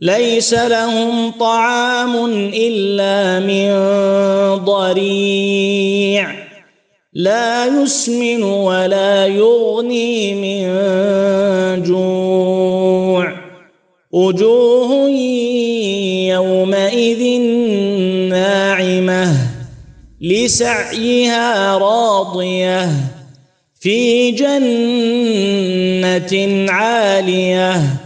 ليس لهم طعام إلا من ضريع. لا يسمن ولا يغني من جوع. وجوه يومئذ ناعمة لسعيها راضية في جنة عالية.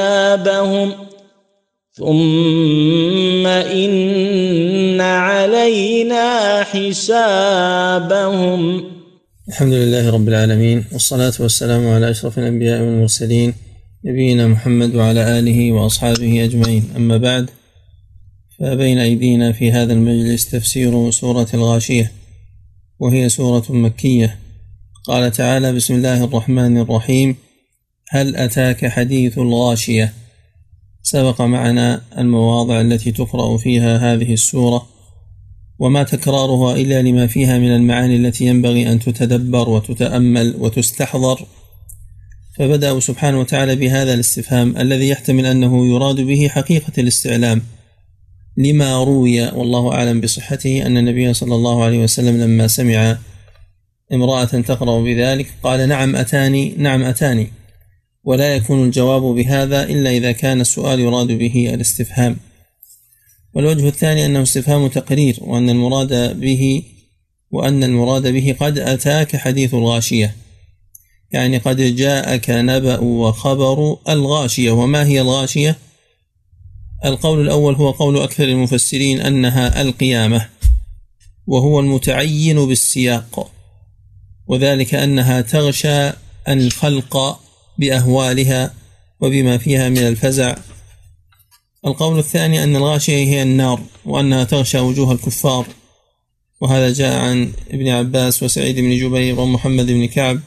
إيابهم ثم إن علينا حسابهم. الحمد لله رب العالمين والصلاة والسلام على أشرف الأنبياء والمرسلين نبينا محمد وعلى آله وأصحابه أجمعين. أما بعد فبين أيدينا في هذا المجلس تفسير سورة الغاشية وهي سورة مكية. قال تعالى بسم الله الرحمن الرحيم هل أتاك حديث الغاشية؟ سبق معنا المواضع التي تقرأ فيها هذه السورة وما تكرارها إلا لما فيها من المعاني التي ينبغي أن تتدبر وتتأمل وتستحضر. فبدأ سبحانه وتعالى بهذا الاستفهام الذي يحتمل أنه يراد به حقيقة الاستعلام لما روي والله أعلم بصحته أن النبي صلى الله عليه وسلم لما سمع امرأة تقرأ بذلك قال نعم أتاني نعم أتاني. ولا يكون الجواب بهذا إلا إذا كان السؤال يراد به الاستفهام. والوجه الثاني أنه استفهام تقرير وأن المراد به وأن المراد به قد أتاك حديث الغاشية. يعني قد جاءك نبأ وخبر الغاشية. وما هي الغاشية؟ القول الأول هو قول أكثر المفسرين أنها القيامة وهو المتعين بالسياق وذلك أنها تغشى الخلق بأهوالها وبما فيها من الفزع. القول الثاني أن الغاشية هي النار وأنها تغشى وجوه الكفار وهذا جاء عن ابن عباس وسعيد بن جبير ومحمد بن كعب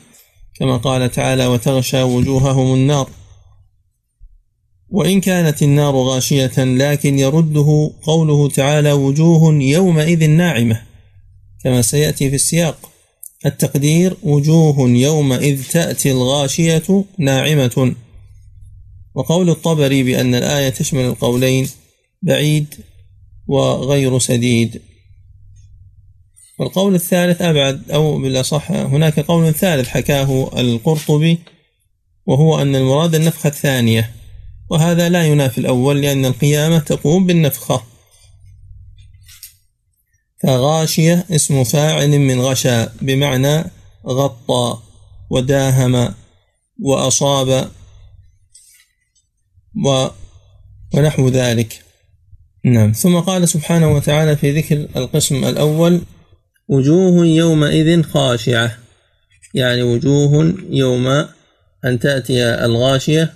كما قال تعالى وتغشى وجوههم النار وإن كانت النار غاشية لكن يرده قوله تعالى وجوه يومئذ ناعمة كما سيأتي في السياق. التقدير وجوه يومئذ تأتي الغاشية ناعمة. وقول الطبري بأن الآية تشمل القولين بعيد وغير سديد. والقول الثالث أبعد أو بالأصح هناك قول ثالث حكاه القرطبي وهو أن المراد النفخة الثانية وهذا لا ينافي الأول لأن القيامة تقوم بالنفخة. فغاشية اسم فاعل من غشى بمعنى غطى وداهم وأصاب و ونحو ذلك. نعم. ثم قال سبحانه وتعالى في ذكر القسم الأول وجوه يومئذ خاشعة. يعني وجوه يوم أن تأتي الغاشية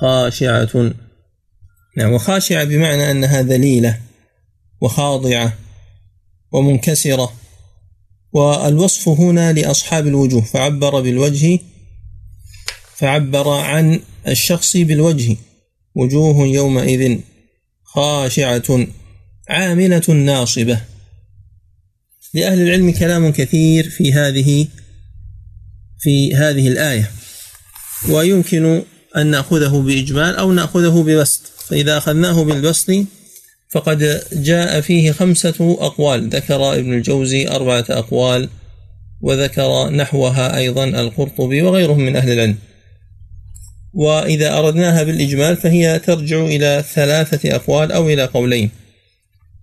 خاشعة. نعم. وخاشعة بمعنى أنها ذليلة وخاضعة. ومنكسرة. والوصف هنا لأصحاب الوجوه فعبر بالوجه فعبر عن الشخص بالوجه. وجوه يومئذ خاشعة عاملة ناصبة. لأهل العلم كلام كثير في هذه في هذه الآية. ويمكن أن نأخذه بإجمال أو نأخذه ببسط. فإذا أخذناه بالبسط فقد جاء فيه خمسة أقوال. ذكر ابن الجوزي أربعة أقوال وذكر نحوها أيضا القرطبي وغيرهم من أهل العلم. وإذا أردناها بالإجمال فهي ترجع إلى ثلاثة أقوال أو إلى قولين.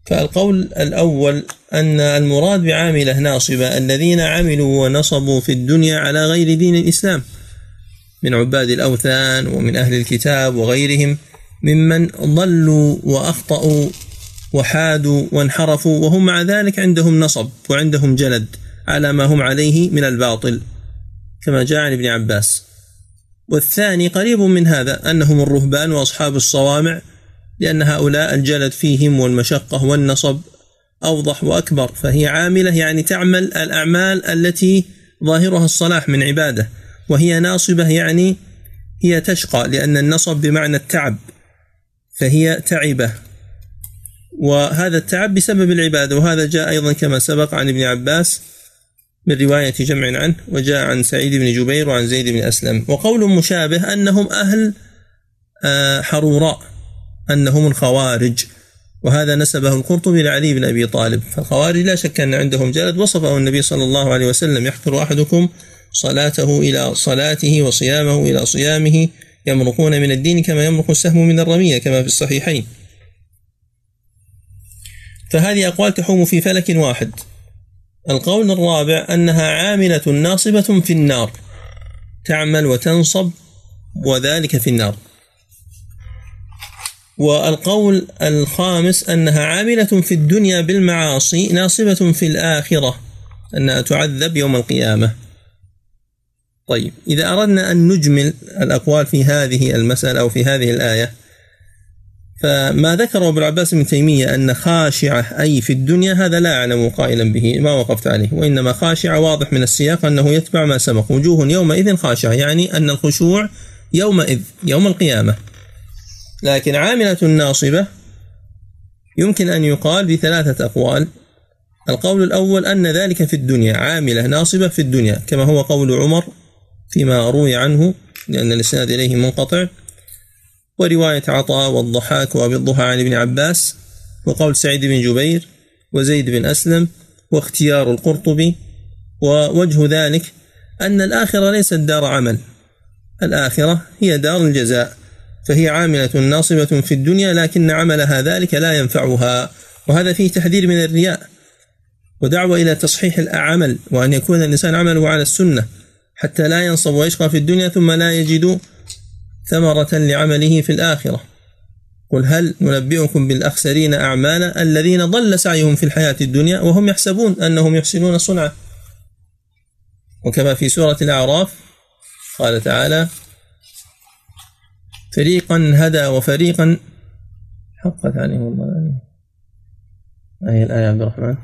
فالقول الأول أن المراد بعاملة ناصبة الذين عملوا ونصبوا في الدنيا على غير دين الإسلام من عباد الأوثان ومن أهل الكتاب وغيرهم ممن ضلوا وأخطأوا وحادوا وانحرفوا وهم مع ذلك عندهم نصب وعندهم جلد على ما هم عليه من الباطل كما جاء عن ابن عباس. والثاني قريب من هذا أنهم الرهبان وأصحاب الصوامع لأن هؤلاء الجلد فيهم والمشقة والنصب أوضح وأكبر فهي عاملة يعني تعمل الأعمال التي ظاهرها الصلاح من عبادة وهي ناصبة يعني هي تشقى لأن النصب بمعنى التعب. فهي تعبة. وهذا التعب بسبب العبادة. وهذا جاء أيضا كما سبق عن ابن عباس من رواية جمع عنه وجاء عن سعيد بن جبير وعن زيد بن أسلم. وقول مشابه أنهم أهل آه، حروراء أنهم الخوارج. وهذا نسبه القرطبي لعلي بن أبي طالب. فالخوارج لا شك أن عندهم جلد وصفه النبي صلى الله عليه وسلم يحقر أحدكم صلاته إلى صلاته وصيامه إلى صيامه يمرقون من الدين كما يمرق السهم من الرمية كما في الصحيحين. فهذه أقوال تحوم في فلك واحد. القول الرابع أنها عاملة ناصبة في النار. تعمل وتنصب وذلك في النار. والقول الخامس أنها عاملة في الدنيا بالمعاصي ناصبة في الآخرة. أنها تعذب يوم القيامة. طيب إذا أردنا أن نجمل الأقوال في هذه المسألة أو في هذه الآية فما ذكره ابن عباس بن تيمية أن خاشعة أي في الدنيا هذا لا أعلم قائلا به ما وقفت عليه وإنما خاشعة واضح من السياق أنه يتبع ما سبق وجوه يومئذ خاشعة يعني أن الخشوع يومئذ يوم القيامة. لكن عاملة ناصبة يمكن أن يقال بثلاثة أقوال. القول الأول أن ذلك في الدنيا عاملة ناصبة في الدنيا كما هو قول عمر فيما روي عنه لأن الإسناد إليه منقطع. ورواية عطاء والضحاك وأبي الضحى عن ابن عباس وقول سعيد بن جبير وزيد بن أسلم واختيار القرطبي. ووجه ذلك أن الآخرة ليست دار عمل. الآخرة هي دار الجزاء فهي عاملة ناصبة في الدنيا لكن عملها ذلك لا ينفعها. وهذا فيه تحذير من الرياء. ودعوة إلى تصحيح العمل وأن يكون الإنسان عمله على السنة. حتى لا ينصب ويشقى في الدنيا ثم لا يجد ثمرة لعمله في الآخرة. قل هل ننبئكم بالأخسرين أعمالا الذين ضل سعيهم في الحياة الدنيا وهم يحسبون أنهم يحسنون صنعا؟ وكما في سورة الأعراف قال تعالى فريقا هدى وفريقا حقت عليهم الله أي الآية عبد الرحمن.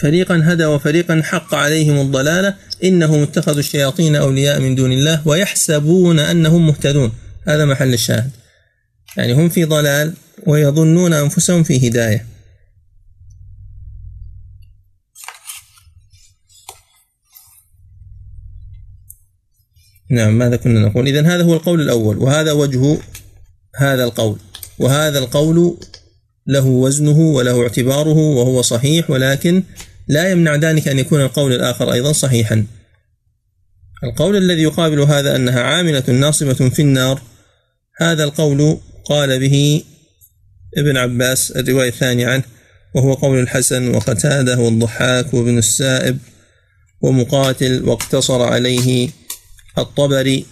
فريقا هدى وفريقا حق عليهم الضلالة إنهم اتخذوا الشياطين أولياء من دون الله ويحسبون أنهم مهتدون. هذا محل الشاهد. يعني هم في ضلال ويظنون أنفسهم في هداية. نعم ماذا كنا نقول؟ إذن هذا هو القول الأول وهذا وجه هذا القول وهذا القول له وزنه وله اعتباره وهو صحيح ولكن لا يمنع ذلك أن يكون القول الآخر أيضا صحيحا. القول الذي يقابل هذا أنها عاملة ناصبة في النار هذا القول قال به ابن عباس الرواية الثانية عنه وهو قول الحسن وقتاده والضحاك وابن السائب ومقاتل واقتصر عليه الطبري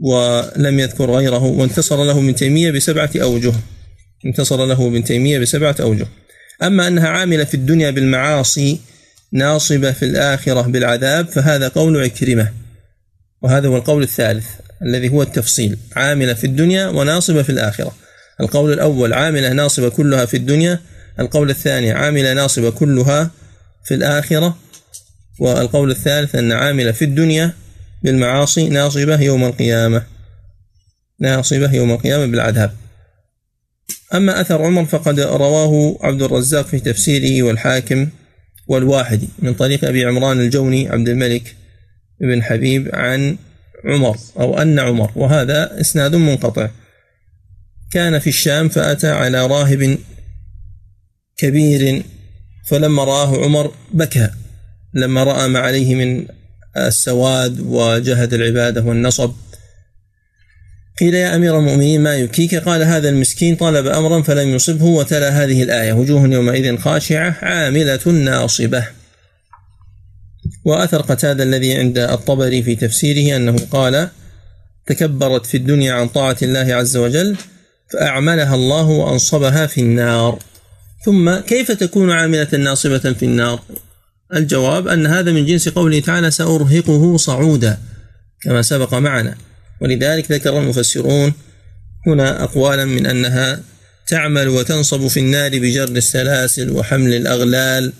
ولم يذكر غيره وانتصر له ابن تيمية بسبعة أوجه. انتصر له ابن تيمية بسبعة أوجه. أما أنها عاملة في الدنيا بالمعاصي ناصبة في الآخرة بالعذاب فهذا قول عكرمة. وهذا هو القول الثالث الذي هو التفصيل. عاملة في الدنيا وناصبة في الآخرة. القول الأول عاملة ناصبة كلها في الدنيا. القول الثاني عاملة ناصبة كلها في الآخرة. والقول الثالث أن عاملة في الدنيا بالمعاصي ناصبة يوم القيامة. ناصبة يوم القيامة بالعذاب. أما أثر عمر فقد رواه عبد الرزاق في تفسيره والحاكم والواحدي من طريق أبي عمران الجوني عبد الملك بن حبيب عن عمر أو أن عمر وهذا إسناد منقطع. كان في الشام فأتى على راهب كبير فلما رآه عمر بكى. لما رأى ما عليه من السواد وجهد العبادة والنصب قيل يا أمير المؤمنين ما يبكيك؟ قال هذا المسكين طلب أمرا فلم يصبه وتلا هذه الآية. وجوه يومئذ خاشعة عاملة ناصبة. وأثر قتادة الذي عند الطبري في تفسيره أنه قال تكبرت في الدنيا عن طاعة الله عز وجل فأعملها الله وأنصبها في النار. ثم كيف تكون عاملة ناصبة في النار؟ الجواب أن هذا من جنس قوله تعالى سأرهقه صعودا كما سبق معنا. ولذلك ذكر المفسرون هنا أقوالا من أنها تعمل وتنصب في النار بجر السلاسل وحمل الأغلال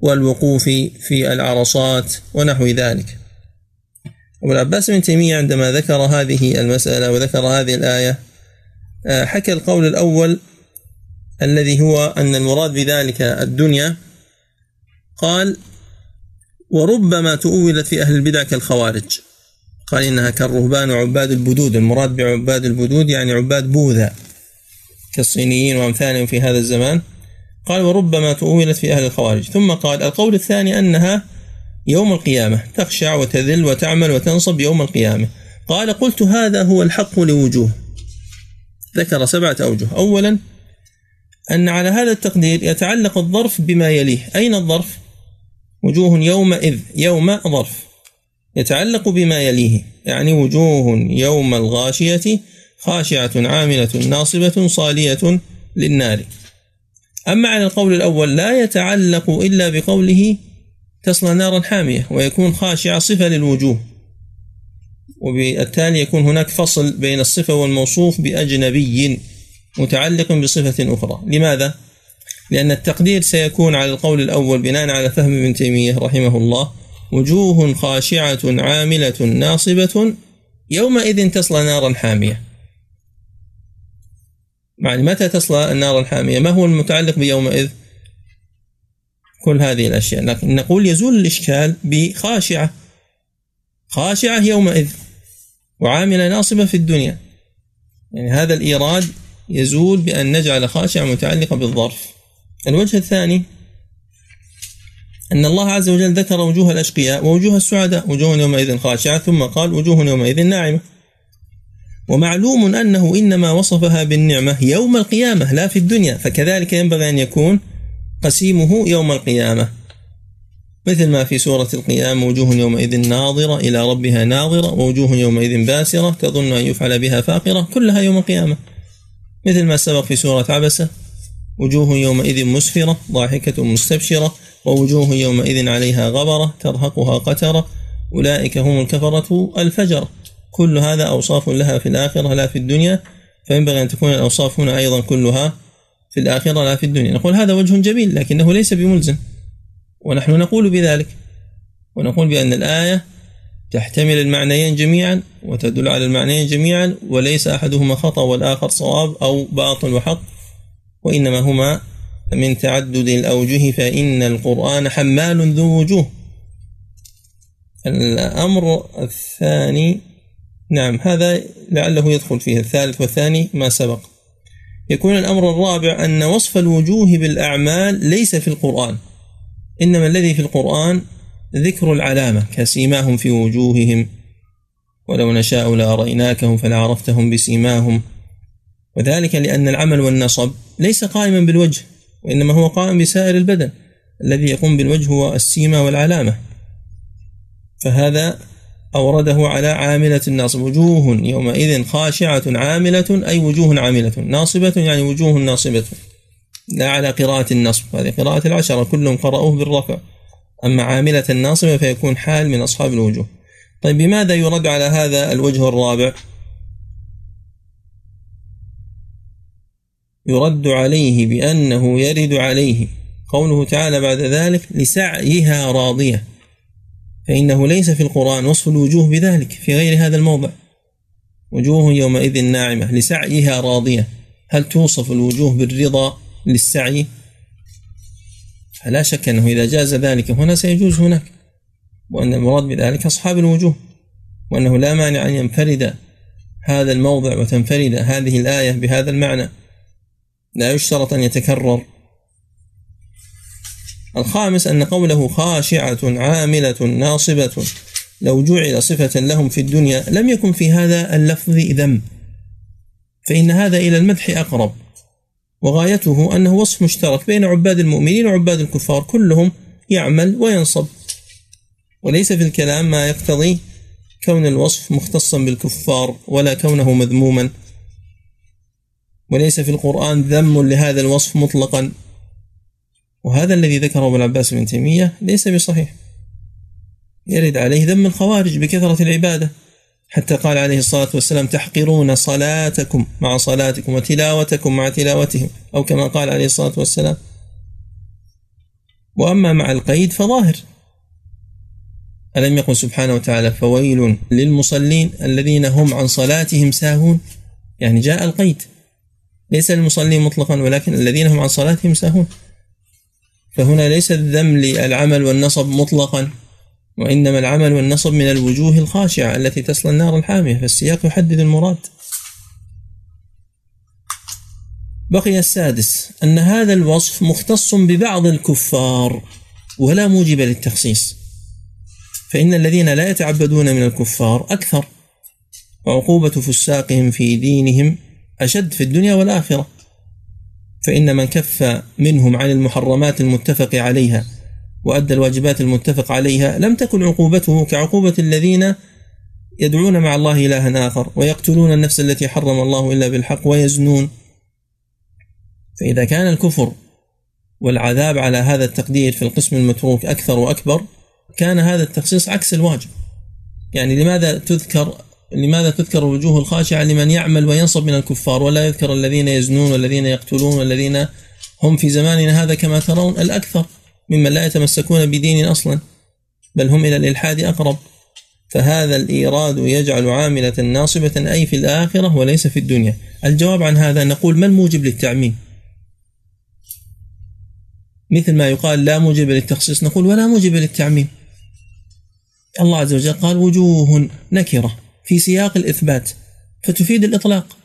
والوقوف في العرصات ونحو ذلك. أبو العباس بن تيمية عندما ذكر هذه المسألة وذكر هذه الآية آه، حكى القول الأول الذي هو أن المراد بذلك الدنيا. قال وربما تؤولت في أهل البدع كالخوارج. قال إنها كالرهبان وعباد البدود. المراد بعباد البدود يعني عباد بوذا كالصينيين وأمثالهم في هذا الزمان. قال وربما تؤولت في أهل الخوارج ثم قال القول الثاني أنها يوم القيامة تخشع وتذل وتعمل وتنصب يوم القيامة قال قلت هذا هو الحق لوجوه ذكر سبعة أوجه. أولا أن على هذا التقدير يتعلق الظرف بما يليه. أين الظرف؟ وجوه يومئذ يوم ظرف. يتعلق بما يليه يعني وجوه يوم الغاشية خاشعة عاملة ناصبة صالية للنار أما على القول الأول لا يتعلق إلا بقوله تصلى نارا حامية ويكون خاشعة صفة للوجوه وبالتالي يكون هناك فصل بين الصفة والموصوف بأجنبي متعلق بصفة أخرى لماذا؟ لأن التقدير سيكون على القول الأول بناء على فهم ابن تيمية رحمه الله وجوه خاشعة عاملة ناصبة يومئذ تصلى نارا حامية. يعني متى تصلى النار الحامية؟ ما هو المتعلق بيومئذ؟ كل هذه الأشياء. لكن نقول يزول الإشكال بخاشعة. خاشعة يومئذ وعاملة ناصبة في الدنيا. يعني هذا الإيراد يزول بأن نجعل خاشعة متعلقة بالظرف. الوجه الثاني أن الله عز وجل ذكر وجوه الأشقياء ووجوه السعداء وجوه يومئذ خاشعة ثم قال وجوه يومئذ ناعمة. ومعلوم أنه إنما وصفها بالنعمة يوم القيامة لا في الدنيا فكذلك ينبغي أن يكون قسيمه يوم القيامة. مثل ما في سورة القيامة وجوه يومئذ ناظرة إلى ربها ناظرة ووجوه يومئذ باسرة تظن أن يفعل بها فاقرة كلها يوم القيامة. مثل ما سبق في سورة عبسة وجوه يومئذ مسفرة ضاحكة مستبشرة ووجوه يومئذ عليها غبرة ترهقها قترة. أولئك هم الكفرة الفجر. كل هذا أوصاف لها في الآخرة لا في الدنيا. فينبغي أن تكون الأوصاف هنا أيضا كلها في الآخرة لا في الدنيا. نقول هذا وجه جميل لكنه ليس بملزم. ونحن نقول بذلك. ونقول بأن الآية تحتمل المعنيين جميعا وتدل على المعنيين جميعا وليس أحدهما خطأ والآخر صواب أو باطل وحق. وإنما هما من تعدد الأوجه فإن القرآن حمال ذو وجوه. الأمر الثاني نعم هذا لعله يدخل فيه. الثالث والثاني ما سبق. يكون الأمر الرابع أن وصف الوجوه بالأعمال ليس في القرآن. إنما الذي في القرآن ذكر العلامة كسيماهم في وجوههم. ولو نشاء لأريناكهم فلعرفتهم بسيماهم. وذلك لأن العمل والنصب ليس قائما بالوجه وإنما هو قائم بسائر البدن. الذي يقوم بالوجه هو السيمة والعلامة. فهذا أورده على عاملة الناصب وجوه يومئذ خاشعة عاملة أي وجوه عاملة. ناصبة يعني وجوه ناصبة. لا على قراءة النصب هذه قراءة العشرة كلهم قرأوه بالرفع. أما عاملة ناصبة فيكون حال من أصحاب الوجوه. طيب بماذا يرد على هذا الوجه الرابع؟ يرد عليه بأنه يرد عليه. قوله تعالى بعد ذلك لسعيها راضية. فإنه ليس في القرآن وصف الوجوه بذلك في غير هذا الموضع. وجوه يومئذ ناعمة لسعيها راضية. هل توصف الوجوه بالرضا للسعي؟ فلا شك أنه إذا جاز ذلك هنا سيجوز هناك وأن المراد بذلك أصحاب الوجوه وأنه لا مانع أن ينفرد هذا الموضع وتنفرد هذه الآية بهذا المعنى. لا يشترط أن يتكرر. الخامس أن قوله خاشعة عاملة ناصبة لو جعل صفة لهم في الدنيا لم يكن في هذا اللفظ ذم فإن هذا إلى المدح أقرب. وغايته أنه وصف مشترك بين عباد المؤمنين وعباد الكفار كلهم يعمل وينصب. وليس في الكلام ما يقتضي كون الوصف مختصا بالكفار ولا كونه مذموما. وليس في القرآن ذم لهذا الوصف مطلقا. وهذا الذي ذكره ابن عباس بن تيمية ليس بصحيح. يرد عليه ذم الخوارج بكثرة العبادة حتى قال عليه الصلاة والسلام تحقرون صلاتكم مع صلاتكم وتلاوتكم مع تلاوتهم. أو كما قال عليه الصلاة والسلام وأما مع القيد فظاهر. ألم يقل سبحانه وتعالى فويل للمصلين الذين هم عن صلاتهم ساهون. يعني جاء القيد. ليس للمصلين مطلقا ولكن الذين هم عن صلاتهم ساهون. فهنا ليس الذم للعمل والنصب مطلقا وإنما العمل والنصب من الوجوه الخاشعة التي تصل النار الحامية فالسياق يحدد المراد. بقي السادس أن هذا الوصف مختص ببعض الكفار ولا موجب للتخصيص. فإن الذين لا يتعبدون من الكفار أكثر وعقوبة فساقهم في دينهم أشد في الدنيا والآخرة. فإن من كف منهم عن المحرمات المتفق عليها وأدى الواجبات المتفق عليها لم تكن عقوبته كعقوبة الذين يدعون مع الله إلها آخر ويقتلون النفس التي حرم الله إلا بالحق ويزنون. فإذا كان الكفر والعذاب على هذا التقدير في القسم المتروك أكثر وأكبر كان هذا التخصيص عكس الواجب. يعني لماذا تذكر لماذا تذكر الوجوه الخاشعة لمن يعمل وينصب من الكفار ولا يذكر الذين يزنون والذين يقتلون والذين هم في زماننا هذا كما ترون الأكثر ممن لا يتمسكون بدين أصلا بل هم إلى الإلحاد أقرب. فهذا الإيراد يجعل عاملة ناصبة أي في الآخرة وليس في الدنيا. الجواب عن هذا نقول ما الموجب للتعميم؟ مثل ما يقال لا موجب للتخصيص نقول ولا موجب للتعميم. الله عز وجل قال وجوه نكرة. في سياق الإثبات فتفيد الإطلاق.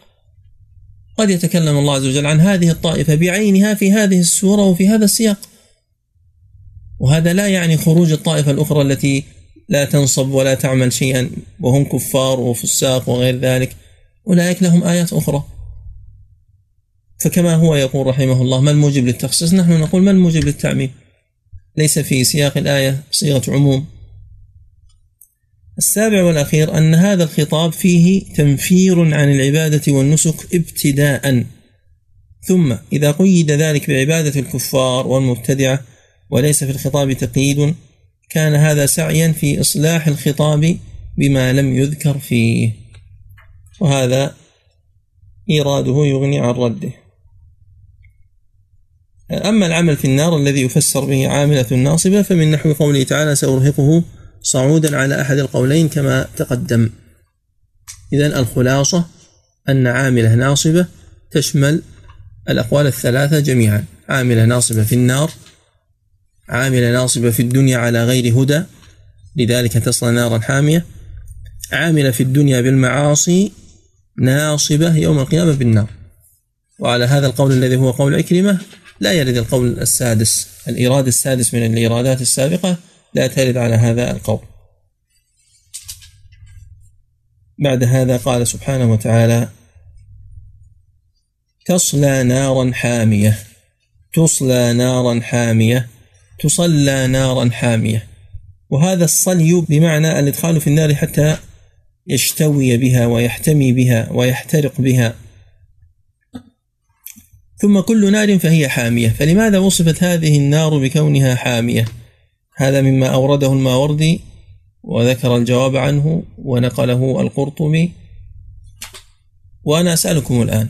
قد يتكلم الله عز وجل عن هذه الطائفة بعينها في هذه السورة وفي هذا السياق. وهذا لا يعني خروج الطائفة الأخرى التي لا تنصب ولا تعمل شيئا وهم كفار وفساق وغير ذلك. أولئك لهم آيات أخرى. فكما هو يقول رحمه الله ما الموجب للتخصيص؟ نحن نقول ما الموجب للتعميم. ليس في سياق الآية صيغة عموم. السابع والأخير أن هذا الخطاب فيه تنفير عن العبادة والنسك ابتداء. ثم إذا قيد ذلك بعبادة الكفار والمبتدعة وليس في الخطاب تقييد كان هذا سعيا في إصلاح الخطاب بما لم يذكر فيه. وهذا إيراده يغني عن رده. أما العمل في النار الذي يفسر به عاملة ناصبة فمن نحو قوله تعالى سأرهقه صعودا على أحد القولين كما تقدم. إذا الخلاصة أن عاملة ناصبة تشمل الأقوال الثلاثة جميعا. عاملة ناصبة في النار عاملة ناصبة في الدنيا على غير هدى لذلك تصل نارا حامية. عاملة في الدنيا بالمعاصي ناصبة يوم القيامة بالنار. وعلى هذا القول الذي هو قول عكرمة لا يرد القول السادس الإيراد السادس من الإيرادات السابقة لا ترد على هذا القول. بعد هذا قال سبحانه وتعالى تصلى نارا حامية تصلى نارا حامية تصلى نارا حامية. وهذا الصلي بمعنى الإدخال في النار حتى يشتوي بها ويحتمي بها ويحترق بها. ثم كل نار فهي حامية. فلماذا وصفت هذه النار بكونها حامية؟ هذا مما أورده الماوردي وذكر الجواب عنه ونقله القرطبي. وأنا أسألكم الآن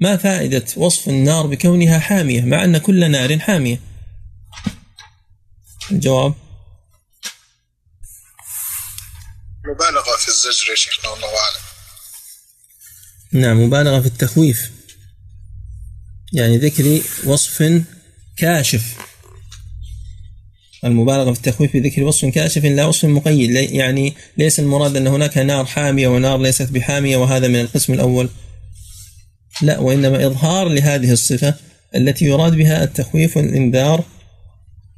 ما فائدة وصف النار بكونها حامية مع أن كل نار حامية؟ الجواب مبالغة في الزجر يا شيخنا والله أعلم. نعم مبالغة في التخويف. يعني ذكر وصف كاشف. المبالغة في التخويف بذكر وصف كاشف لا وصف مقيد يعني ليس المراد أن هناك نار حامية ونار ليست بحامية وهذا من القسم الأول. لا وإنما إظهار لهذه الصفة التي يراد بها التخويف والإنذار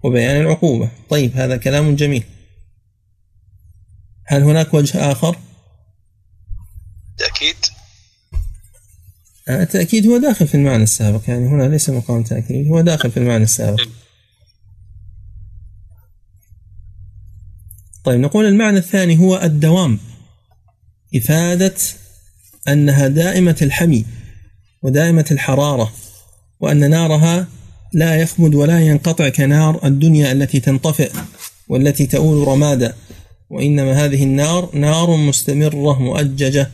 وبيان العقوبة. طيب هذا كلام جميل. هل هناك وجه آخر؟ تأكيد. التأكيد هو داخل في المعنى السابق يعني هنا ليس مقام تأكيد هو داخل في المعنى السابق. طيب نقول المعنى الثاني هو الدوام إفادة أنها دائمة الحمي ودائمة الحرارة وأن نارها لا يخمد ولا ينقطع كنار الدنيا التي تنطفئ والتي تؤول رمادا وإنما هذه النار نار مستمرة مؤججة.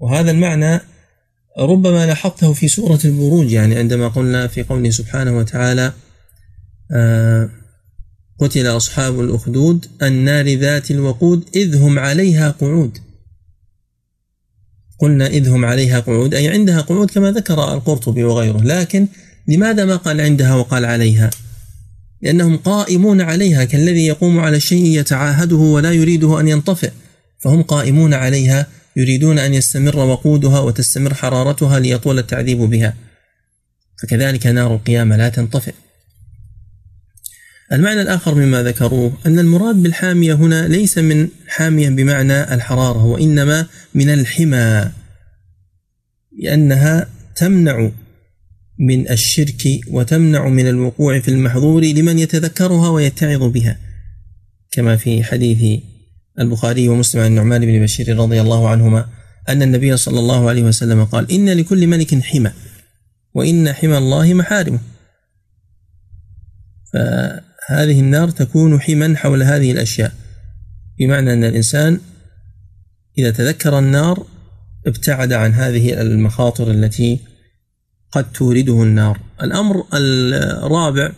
وهذا المعنى ربما لاحظته في سورة البروج يعني عندما قلنا في قوله سبحانه وتعالى آه قتل أصحاب الأخدود النار ذات الوقود إذ هم عليها قعود. قلنا إذ هم عليها قعود أي عندها قعود كما ذكر القرطبي وغيره لكن لماذا ما قال عندها وقال عليها؟ لأنهم قائمون عليها كالذي يقوم على الشيء يتعاهده ولا يريده أن ينطفئ فهم قائمون عليها يريدون أن يستمر وقودها وتستمر حرارتها ليطول التعذيب بها. فكذلك نار القيامة لا تنطفئ. المعنى الآخر مما ذكروه أن المراد بالحامية هنا ليس من حامية بمعنى الحرارة وإنما من الحمى لأنها تمنع من الشرك وتمنع من الوقوع في المحظور لمن يتذكرها ويتعظ بها كما في حديث البخاري ومسلم عن النعمان بن بشير رضي الله عنهما أن النبي صلى الله عليه وسلم قال إن لكل ملك حمى وإن حمى الله محارمه. فهذه النار تكون حما حول هذه الأشياء. بمعنى أن الإنسان إذا تذكر النار ابتعد عن هذه المخاطر التي قد تورده النار. الأمر الرابع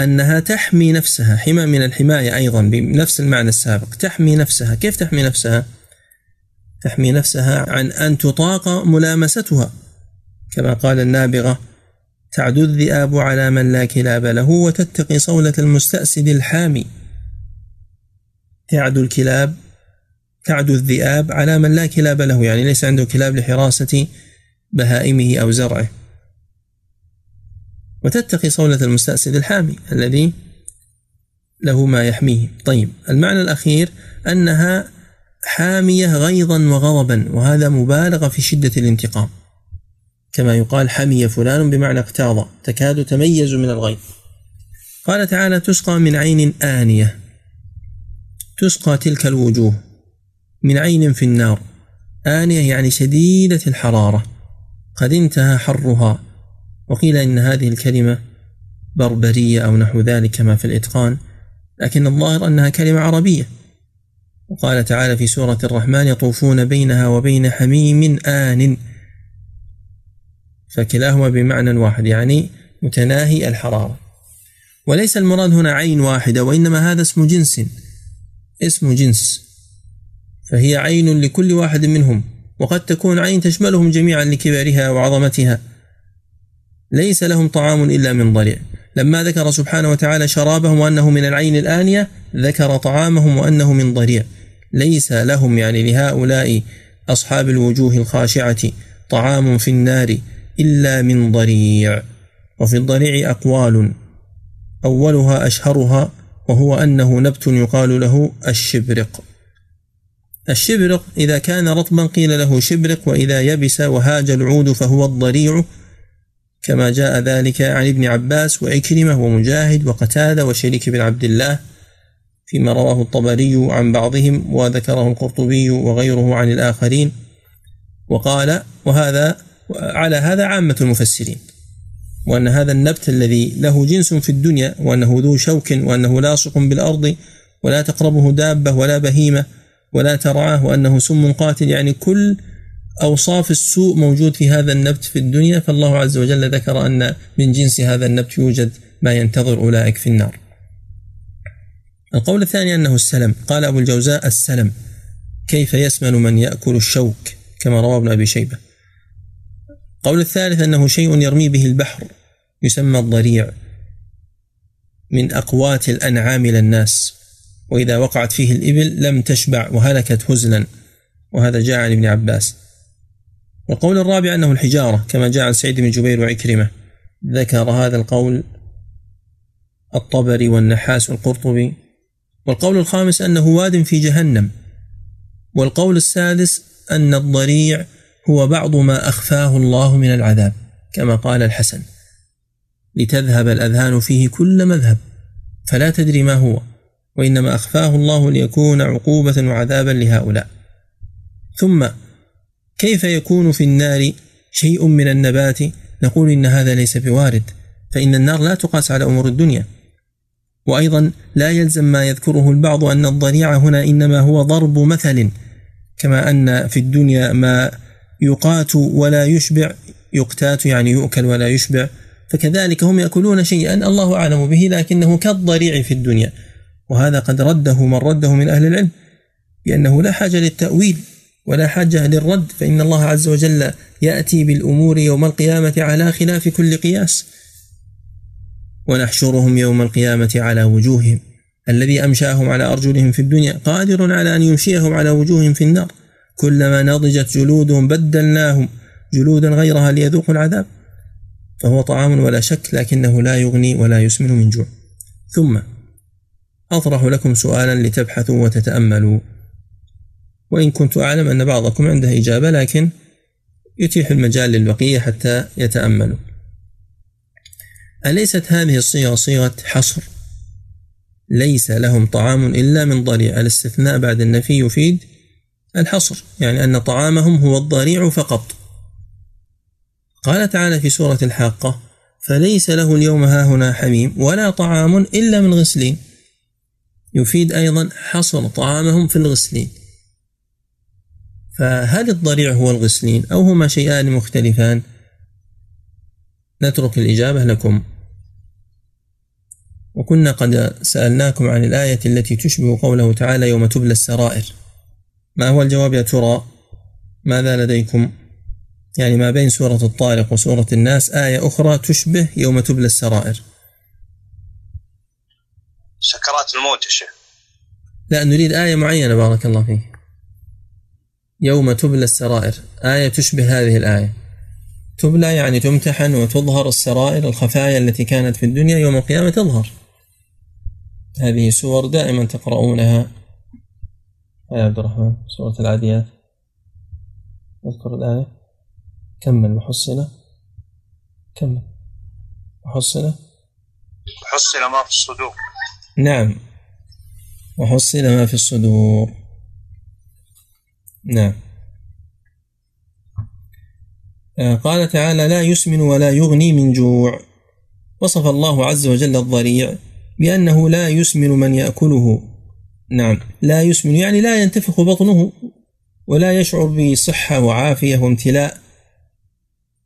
أنها تحمي نفسها. حمى من الحماية أيضا بنفس المعنى السابق. تحمي نفسها. كيف تحمي نفسها؟ تحمي نفسها عن أن تطاق ملامستها. كما قال النابغة تعدو الذئاب على من لا كلاب له وتتقي صولة المستأسد الحامي. تعدو الكلاب تعدو الذئاب على من لا كلاب له يعني ليس عنده كلاب لحراسة بهائمه أو زرعه. وتتقي صولة المستأسد الحامي الذي له ما يحميه. طيب المعنى الأخير أنها حامية غيظا وغضبا وهذا مبالغة في شدة الانتقام. كما يقال حمي فلان بمعنى اقتاض تكاد تميز من الغيظ. قال تعالى تسقى من عين آنية تسقى تلك الوجوه من عين في النار. آنية يعني شديدة الحرارة قد انتهى حرها. وقيل إن هذه الكلمة بربرية أو نحو ذلك كما في الإتقان لكن الظاهر أنها كلمة عربية. وقال تعالى في سورة الرحمن يطوفون بينها وبين حميم آن. فكلاهما بمعنى واحد يعني متناهي الحرارة وليس المراد هنا عين واحدة وإنما هذا اسم جنس. اسم جنس. فهي عين لكل واحد منهم وقد تكون عين تشملهم جميعا لكبرها وعظمتها. ليس لهم طعام إلا من ضريع لما ذكر سبحانه وتعالى شرابهم وأنه من العين الآنية ذكر طعامهم وأنه من ضريع ليس لهم يعني لهؤلاء أصحاب الوجوه الخاشعة طعام في النار. إلا من ضريع. وفي الضريع أقوال. أولها أشهرها وهو أنه نبت يقال له الشبرق. الشبرق إذا كان رطبا قيل له شبرق وإذا يبس وهاج العود فهو الضريع. كما جاء ذلك عن ابن عباس وعكرمة ومجاهد وقتادة وشريك بن عبد الله فيما رواه الطبري عن بعضهم وذكره القرطبي وغيره عن الآخرين. وقال وهذا على هذا عامة المفسرين وأن هذا النبت الذي له جنس في الدنيا وأنه ذو شوك وأنه لاصق بالأرض ولا تقربه دابة ولا بهيمة ولا ترعاه وأنه سم قاتل. يعني كل أوصاف السوء موجود في هذا النبت في الدنيا. فالله عز وجل ذكر أن من جنس هذا النبت يوجد ما ينتظر أولئك في النار. القول الثاني أنه السلم. قال أبو الجوزاء السلم. كيف يسمن من يأكل الشوك؟ كما روى ابن أبي شيبة. القول الثالث أنه شيء يرمي به البحر يسمى الضريع من أقوات الأنعام إلى الناس وإذا وقعت فيه الإبل لم تشبع وهلكت هزلا وهذا جاء عن ابن عباس. والقول الرابع أنه الحجارة كما جاء عن سعيد بن جبير وعكرمة ذكر هذا القول الطبري والنحاس والقرطبي. والقول الخامس أنه واد في جهنم والقول السادس أن الضريع هو بعض ما أخفاه الله من العذاب كما قال الحسن لتذهب الأذهان فيه كل مذهب فلا تدري ما هو وإنما أخفاه الله ليكون عقوبة وعذابا لهؤلاء. ثم كيف يكون في النار شيء من النبات؟ نقول إن هذا ليس بوارد فإن النار لا تقاس على أمور الدنيا. وأيضا لا يلزم ما يذكره البعض أن الضريع هنا إنما هو ضرب مثل كما أن في الدنيا ما يقات ولا يشبع. يقتات يعني يؤكل ولا يشبع. فكذلك هم يأكلون شيئا الله أعلم به لكنه كالضريع في الدنيا. وهذا قد رده من رده من أهل العلم بأنه لا حاجة للتأويل ولا حاجة للرد. فإن الله عز وجل يأتي بالأمور يوم القيامة على خلاف كل قياس. ونحشرهم يوم القيامة على وجوههم. الذي أمشاهم على أرجلهم في الدنيا قادر على أن يمشيهم على وجوههم في النار. كلما نضجت جلودهم بدلناهم جلودا غيرها ليذوقوا العذاب فهو طعام ولا شك لكنه لا يغني ولا يسمن من جوع. ثم أطرح لكم سؤالا لتبحثوا وتتأملوا. وإن كنت أعلم أن بعضكم عنده إجابة لكن يتيح المجال للبقية حتى يتأملوا. أليست هذه الصيغة صيغة حصر؟ ليس لهم طعام إلا من ضريع الاستثناء بعد النفي يفيد الحصر يعني أن طعامهم هو الضريع فقط. قال تعالى في سورة الحاقة فليس له اليوم هاهنا حميم ولا طعام إلا من غسلين. يفيد أيضا حصر طعامهم في الغسلين. فهل الضريع هو الغسلين أو هما شيئان مختلفان؟ نترك الإجابة لكم. وكنا قد سألناكم عن الآية التي تشبه قوله تعالى يوم تبلى السرائر. ما هو الجواب يا ترى؟ ماذا لديكم؟ يعني ما بين سورة الطارق وسورة الناس آية أخرى تشبه يوم تبلى السرائر. سكرات الموت يا شيخ. لا نريد آية معينة بارك الله فيك. يوم تبلى السرائر. آية تشبه هذه الآية. تبلى يعني تمتحن وتظهر السرائر الخفايا التي كانت في الدنيا يوم القيامة تظهر. هذه سور دائما تقرؤونها. يا عبد الرحمن سورة العاديات. أذكر الآية كمل محصنة. كمل. محصنة. حصل ما في الصدور. نعم. وحصل ما في الصدور. نعم. آه، قال تعالى لا يسمن ولا يغني من جوع. وصف الله عز وجل الضريع بأنه لا يسمن من يأكله. نعم. لا يسمن يعني لا ينتفخ بطنه ولا يشعر بصحة وعافية وامتلاء.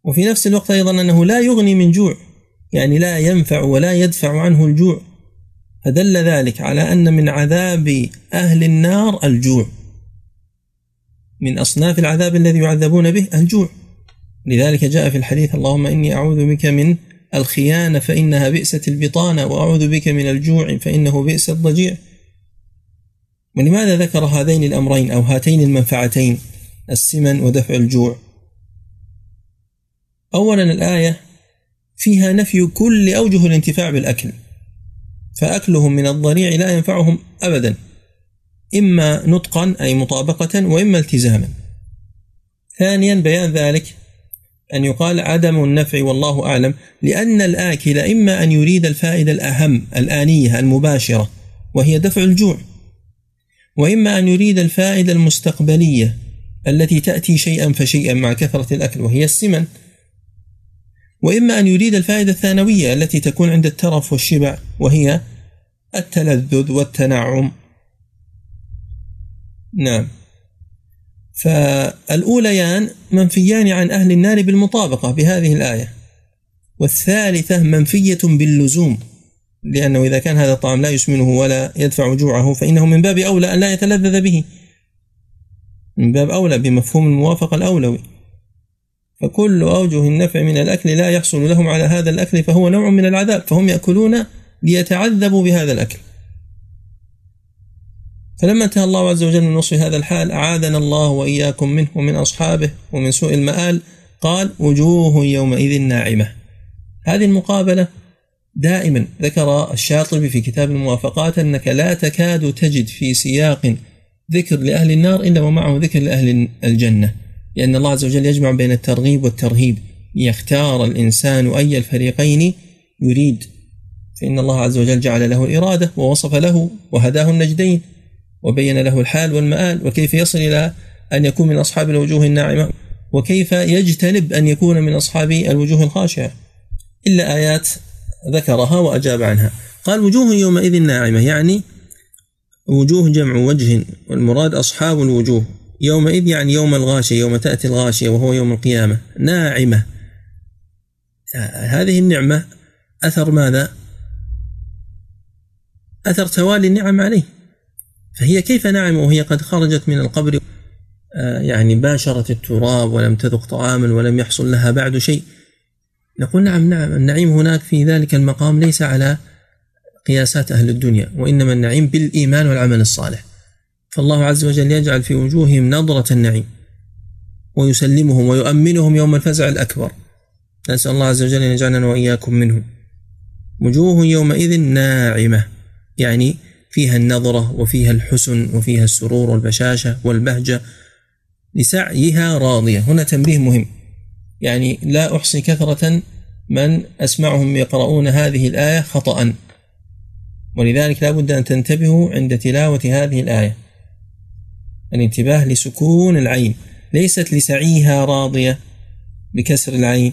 وفي نفس الوقت أيضا أنه لا يغني من جوع يعني لا ينفع ولا يدفع عنه الجوع. فدل ذلك على أن من عذاب أهل النار الجوع. من أصناف العذاب الذي يعذبون به الجوع. لذلك جاء في الحديث اللهم إني أعوذ بك من الخيانة فإنها بئست البطانة وأعوذ بك من الجوع فإنه بئس الضجيع. ولماذا ذكر هذين الأمرين أو هاتين المنفعتين؟ السمن ودفع الجوع. أولا الآية فيها نفي كل أوجه الانتفاع بالأكل فأكلهم من الضريع لا ينفعهم أبدا إما نطقا أي مطابقة وإما التزاما. ثانيا بيان ذلك أن يقال عدم النفع والله أعلم لأن الآكل إما أن يريد الفائدة الأهم الآنية المباشرة وهي دفع الجوع. وإما أن يريد الفائدة المستقبلية التي تأتي شيئا فشيئا مع كثرة الأكل وهي السمن. وإما أن يريد الفائدة الثانوية التي تكون عند الترف والشبع وهي التلذذ والتنعم. نعم. فالأوليان منفيان عن أهل النار بالمطابقة بهذه الآية. والثالثة منفية باللزوم. لأنه إذا كان هذا الطعام لا يسمنه ولا يدفع جوعه فإنه من باب أولى أن لا يتلذذ به. من باب أولى بمفهوم الموافقة الأولوي. فكل أوجه النفع من الأكل لا يحصل لهم على هذا الأكل فهو نوع من العذاب. فهم يأكلون ليتعذبوا بهذا الأكل. فلما انتهى الله عز وجل من وصف هذا الحال أعاذنا الله وإياكم منه ومن أصحابه ومن سوء المآل. قال وجوه يومئذ ناعمة. هذه المقابلة دائما ذكر الشاطبي في كتاب الموافقات أنك لا تكاد تجد في سياق ذكر لأهل النار إلا ومعه ذكر لأهل الجنة لأن الله عز وجل يجمع بين الترغيب والترهيب يختار الإنسان أي الفريقين يريد فإن الله عز وجل جعل له الإرادة ووصف له وهداه النجدين وبين له الحال والمآل وكيف يصل إلى أن يكون من أصحاب الوجوه الناعمة وكيف يجتنب أن يكون من أصحاب الوجوه الخاشعة. إلا آيات ذكرها وأجاب عنها. قال وجوه يومئذ ناعمة يعني وجوه جمع وجه والمراد أصحاب الوجوه. يومئذ يعني يوم الغاشية يوم تأتي الغاشية وهو يوم القيامة. ناعمة. هذه النعمة أثر ماذا؟ أثر توالي النعم عليه. فهي كيف ناعمة وهي قد خرجت من القبر آه، يعني باشرت التراب ولم تذق طعاما ولم يحصل لها بعد شيء. نقول نعم نعم النعيم هناك في ذلك المقام ليس على قياسات أهل الدنيا وإنما النعيم بالإيمان والعمل الصالح. فالله عز وجل يجعل في وجوههم نظرة النعيم ويسلمهم ويؤمنهم يوم الفزع الأكبر. نسأل الله عز وجل أن يجعلنا وإياكم منهم. وجوه يومئذ ناعمة يعني فيها النظرة وفيها الحسن وفيها السرور والبشاشة والبهجة لسعيها راضية. هنا تنبيه مهم. يعني لا أحصي كثرة من أسمعهم يقرؤون هذه الآية خطأ. ولذلك لا بد أن تنتبهوا عند تلاوة هذه الآية. الانتباه لسكون العين. ليست لسعيها راضية بكسر العين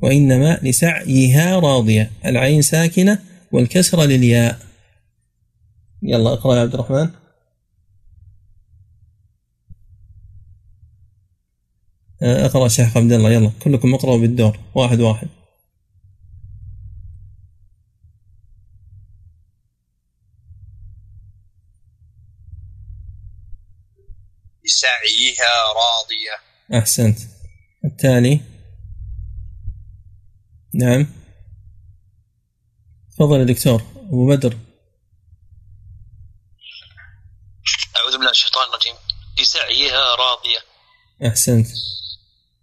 وإنما لسعيها راضية. العين ساكنة والكسر للياء. يلا اقرأ يا عبد الرحمن. آه، اقرأ شيخ عبد الله يلا. كلكم اقرأوا بالدور. واحد واحد. لسعيها راضية. أحسنت. التالي. نعم. تفضل يا دكتور. أبو بدر. أعوذ بالله من الشيطان الرجيم. لسعيها راضية. أحسنت.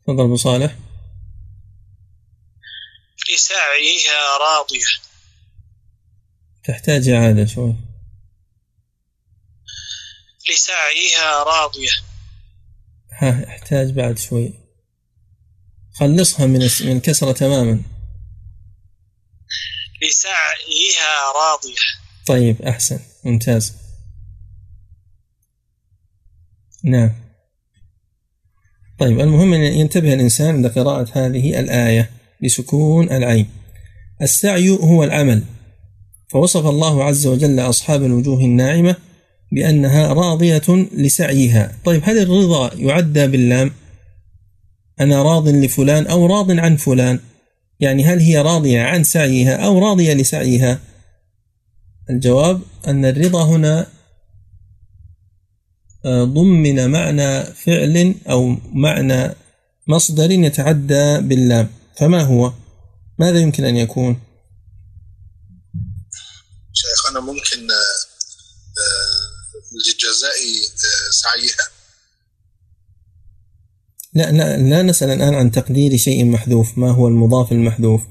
تفضل أبو صالح. لسعيها راضية. تحتاج إعادة شوي. لسعيها راضية. ها احتاج بعد شوي. خلصها من من الكسرة تماما. لسعيها راضية. طيب أحسن. ممتاز. نعم. طيب المهم أن ينتبه الإنسان عند قراءة هذه الآية بسكون العين. السعي هو العمل. فوصف الله عز وجل أصحاب الوجوه الناعمة بأنها راضية لسعيها. طيب هل الرضا يعدى باللام؟ أنا راض لفلان أو راض عن فلان. يعني هل هي راضية عن سعيها أو راضية لسعيها؟ الجواب أن الرضا هنا ضمن معنى فعل أو معنى مصدر يتعدى باللام. فما هو؟ ماذا يمكن أن يكون؟ شيخ أنا ممكن آه، آه، لجزاء آه، سعيها؟ لا لا لا نسأل الآن عن تقدير شيء محذوف. ما هو المضاف المحذوف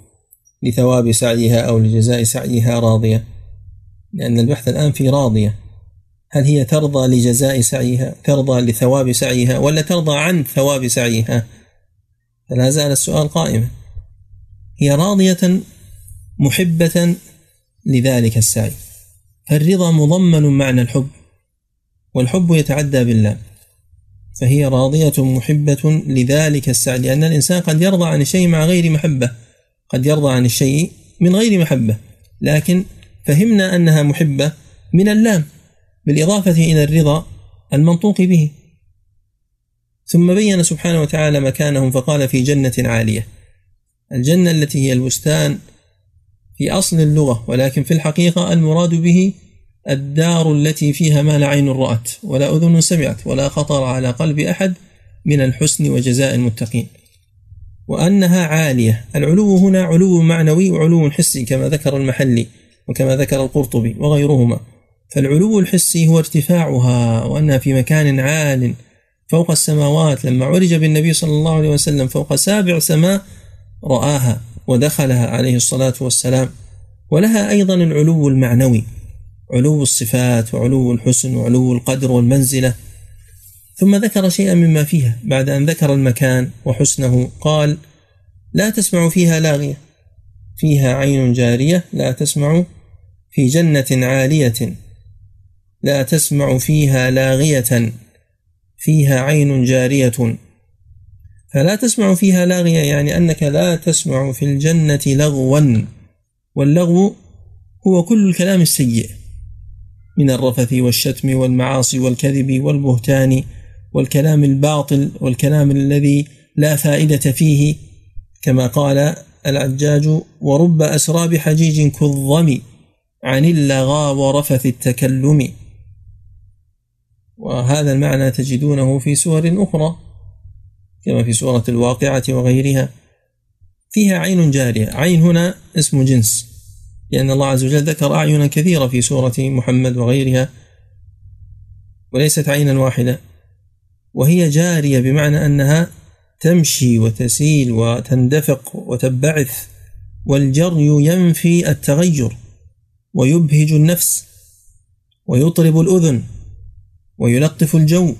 لثواب سعيها أو لجزاء سعيها راضية؟ لأن البحث الآن في راضية. هل هي ترضى لجزاء سعيها ترضى لثواب سعيها ولا ترضى عن ثواب سعيها؟ فلا زال السؤال قائما. هي راضية محبة لذلك السعي. فالرضا مضمن معنى الحب والحب يتعدى بالله. فهي راضية محبة لذلك السعي لأن الإنسان قد يرضى عن شيء مع غير محبة. قد يرضى عن الشيء من غير محبة. لكن فهمنا أنها محبة من اللام. بالإضافة إلى الرضا المنطوق به. ثم بين سبحانه وتعالى مكانهم فقال في جنة عالية. الجنة التي هي البستان في أصل اللغة ولكن في الحقيقة المراد به الدار التي فيها ما لا عين رأت ولا أذن سمعت ولا خطر على قلب أحد من الحسن وجزاء المتقين. وأنها عالية. العلو هنا علو معنوي وعلو حسي كما ذكر المحلي وكما ذكر القرطبي وغيرهما. فالعلو الحسي هو ارتفاعها وأنها في مكان عال فوق السماوات. لما عرج بالنبي صلى الله عليه وسلم فوق سابع سماء رآها ودخلها عليه الصلاة والسلام. ولها أيضا العلو المعنوي علو الصفات وعلو الحسن وعلو القدر والمنزلة. ثم ذكر شيئا مما فيها بعد أن ذكر المكان وحسنه. قال لا تسمع فيها لاغية فيها عين جارية لا تسمع في جنة عالية. لا تسمع فيها لاغية فيها عين جارية. فلا تسمع فيها لاغية يعني أنك لا تسمع في الجنة لغوا واللغو هو كل الكلام السيء من الرفث والشتم والمعاصي والكذب والبهتان والكلام الباطل والكلام الذي لا فائدة فيه. كما قال العجاج ورب أسراب حجيج كالظم عن اللغى ورفث التكلم وهذا المعنى تجدونه في سور أخرى كما في سورة الواقعة وغيرها. فيها عين جارية. عين هنا اسم جنس لأن الله عز وجل ذكر أعينا كثيرة في سورة محمد وغيرها وليست عينا واحدة. وهي جارية بمعنى أنها تمشي وتسيل وتندفق وتبعث والجري ينفي التغير ويبهج النفس ويطرب الأذن ويلطف الجو.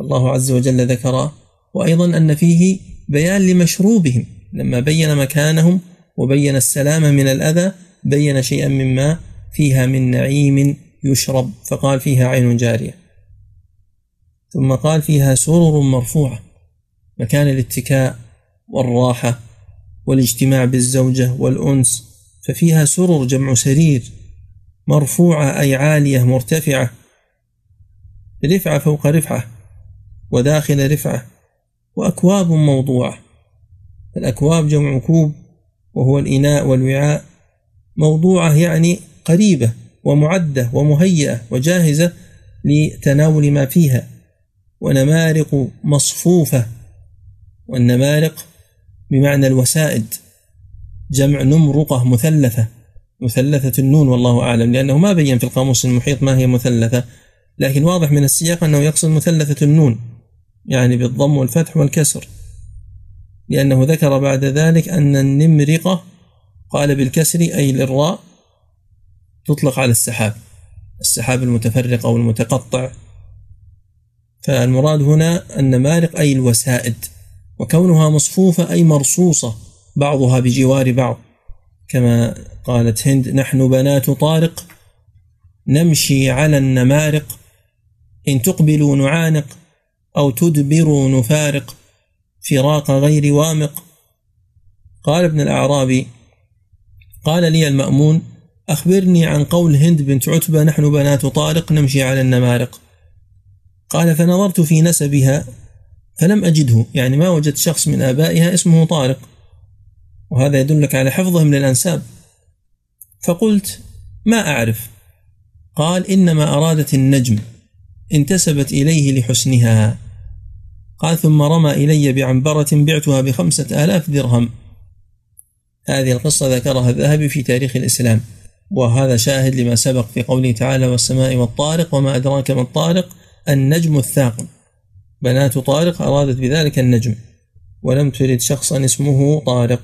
الله عز وجل ذكر وأيضا أن فيه بيان لمشروبهم. لما بين مكانهم وبين السلام من الأذى بين شيئا مما فيها من نعيم يشرب فقال فيها عين جارية. ثم قال فيها سرر مرفوعة مكان الاتكاء والراحة والاجتماع بالزوجة والأنس ففيها سرر جمع سرير مرفوعة أي عالية مرتفعة رفعة فوق رفعة وداخل رفعة وأكواب موضوعة. الأكواب جمع كوب وهو الإناء والوعاء. موضوعة يعني قريبة ومعدة ومهيئة وجاهزة لتناول ما فيها. ونمارق مصفوفة والنمارق بمعنى الوسائد. جمع نمرقة مثلثة مثلثة النون والله أعلم لأنه ما بين في القاموس المحيط ما هي مثلثة. لكن واضح من السياق أنه يقصد مثلثة النون يعني بالضم والفتح والكسر لأنه ذكر بعد ذلك أن النمرقة قال بالكسر أي للراء تطلق على السحاب السحاب المتفرق أو المتقطع. فالمراد هنا النمارق أي الوسائد وكونها مصفوفة أي مرصوصة بعضها بجوار بعض. كما قالت هند نحن بنات طارق نمشي على النمارق إن تقبلوا نعانق أو تدبروا نفارق فراق غير وامق. قال ابن الأعرابي قال لي المأمون أخبرني عن قول هند بنت عتبة نحن بنات طارق نمشي على النمارق. قال فنظرت في نسبها فلم أجده يعني ما وجدت شخص من آبائها اسمه طارق. وهذا يدلك على حفظهم للأنساب. فقلت ما أعرف. قال إنما أرادت النجم. انتسبت إليه لحسنها. قال ثم رمى إلي بعنبرة بعتها بخمسة آلاف درهم. هذه القصة ذكرها الذهبي في تاريخ الإسلام. وهذا شاهد لما سبق في قوله تعالى والسماء والطارق وما أدراك ما الطارق النجم الثاقب. بنات طارق أرادت بذلك النجم ولم ترد شخصا اسمه طارق.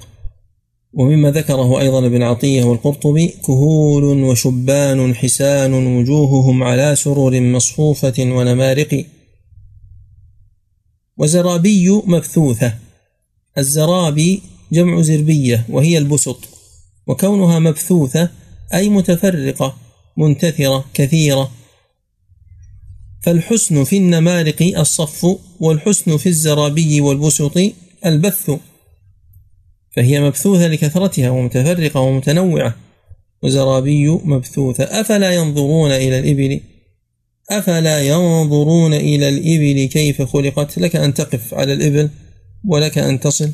ومما ذكره أيضا ابن عطية والقرطبي كهول وشبان حسان وجوههم على سرور مصفوفة ونمارق. وزرابي مبثوثة الزرابي جمع زربية وهي البسط وكونها مبثوثة أي متفرقة منتثرة كثيرة. فالحسن في النمارق الصف والحسن في الزرابي والبسط البث. فهي مبثوثة لكثرتها ومتفرقة ومتنوعة. وزرابي مبثوثة. أفلا ينظرون إلى الإبل؟ أفلا ينظرون إلى الإبل كيف خلقت؟ لك أن تقف على الإبل ولك أن تصل.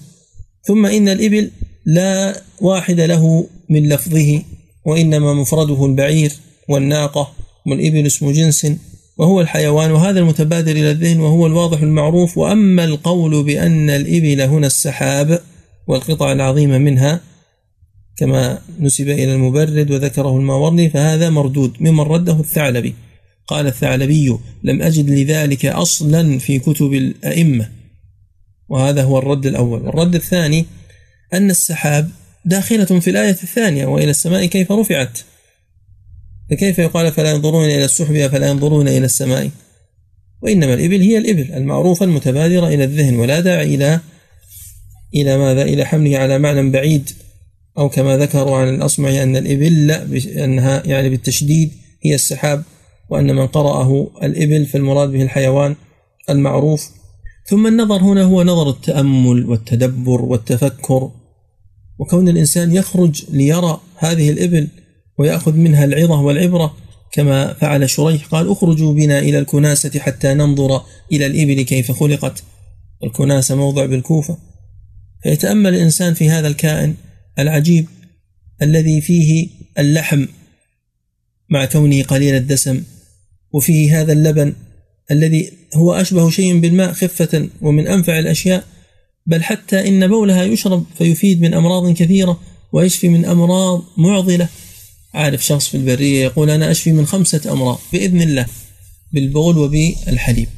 ثم إن الإبل لا واحد له من لفظه وإنما مفرده البعير والناقة والإبل اسم جنس وهو الحيوان. وهذا المتبادر إلى الذهن وهو الواضح المعروف. وأما القول بأن الإبل هنا السحاب والقطع العظيمة منها كما نسب إلى المبرد وذكره الماوردي فهذا مردود ممن رده الثعلبي. قال الثعلبي لم أجد لذلك أصلا في كتب الأئمة. وهذا هو الرد الأول. الرد الثاني أن السحاب داخلة في الآية الثانية وإلى السماء كيف رفعت؟ فكيف يقال فلا ينظرون إلى السحب فلا ينظرون إلى السماء؟ وإنما الإبل هي الإبل المعروفة المتبادرة إلى الذهن ولا داعي إلى إلى ماذا؟ إلى حمله على معنى بعيد أو كما ذكروا عن الأصمعي أن الإبل أنها يعني بالتشديد هي السحاب وأن من قرأه الإبل فالمراد به الحيوان المعروف. ثم النظر هنا هو نظر التأمل والتدبر والتفكر وكون الإنسان يخرج ليرى هذه الإبل ويأخذ منها العظة والعبرة كما فعل شريح قال اخرجوا بنا إلى الكناسة حتى ننظر إلى الإبل كيف خلقت. الكناسة موضع بالكوفة. فيتأمل الإنسان في هذا الكائن العجيب الذي فيه اللحم مع كونه قليل الدسم وفيه هذا اللبن الذي هو أشبه شيء بالماء خفة ومن أنفع الأشياء بل حتى إن بولها يشرب فيفيد من أمراض كثيرة ويشفي من أمراض معضلة. عارف شخص في البرية يقول أنا أشفي من خمسة أمراض بإذن الله بالبول وبالحليب.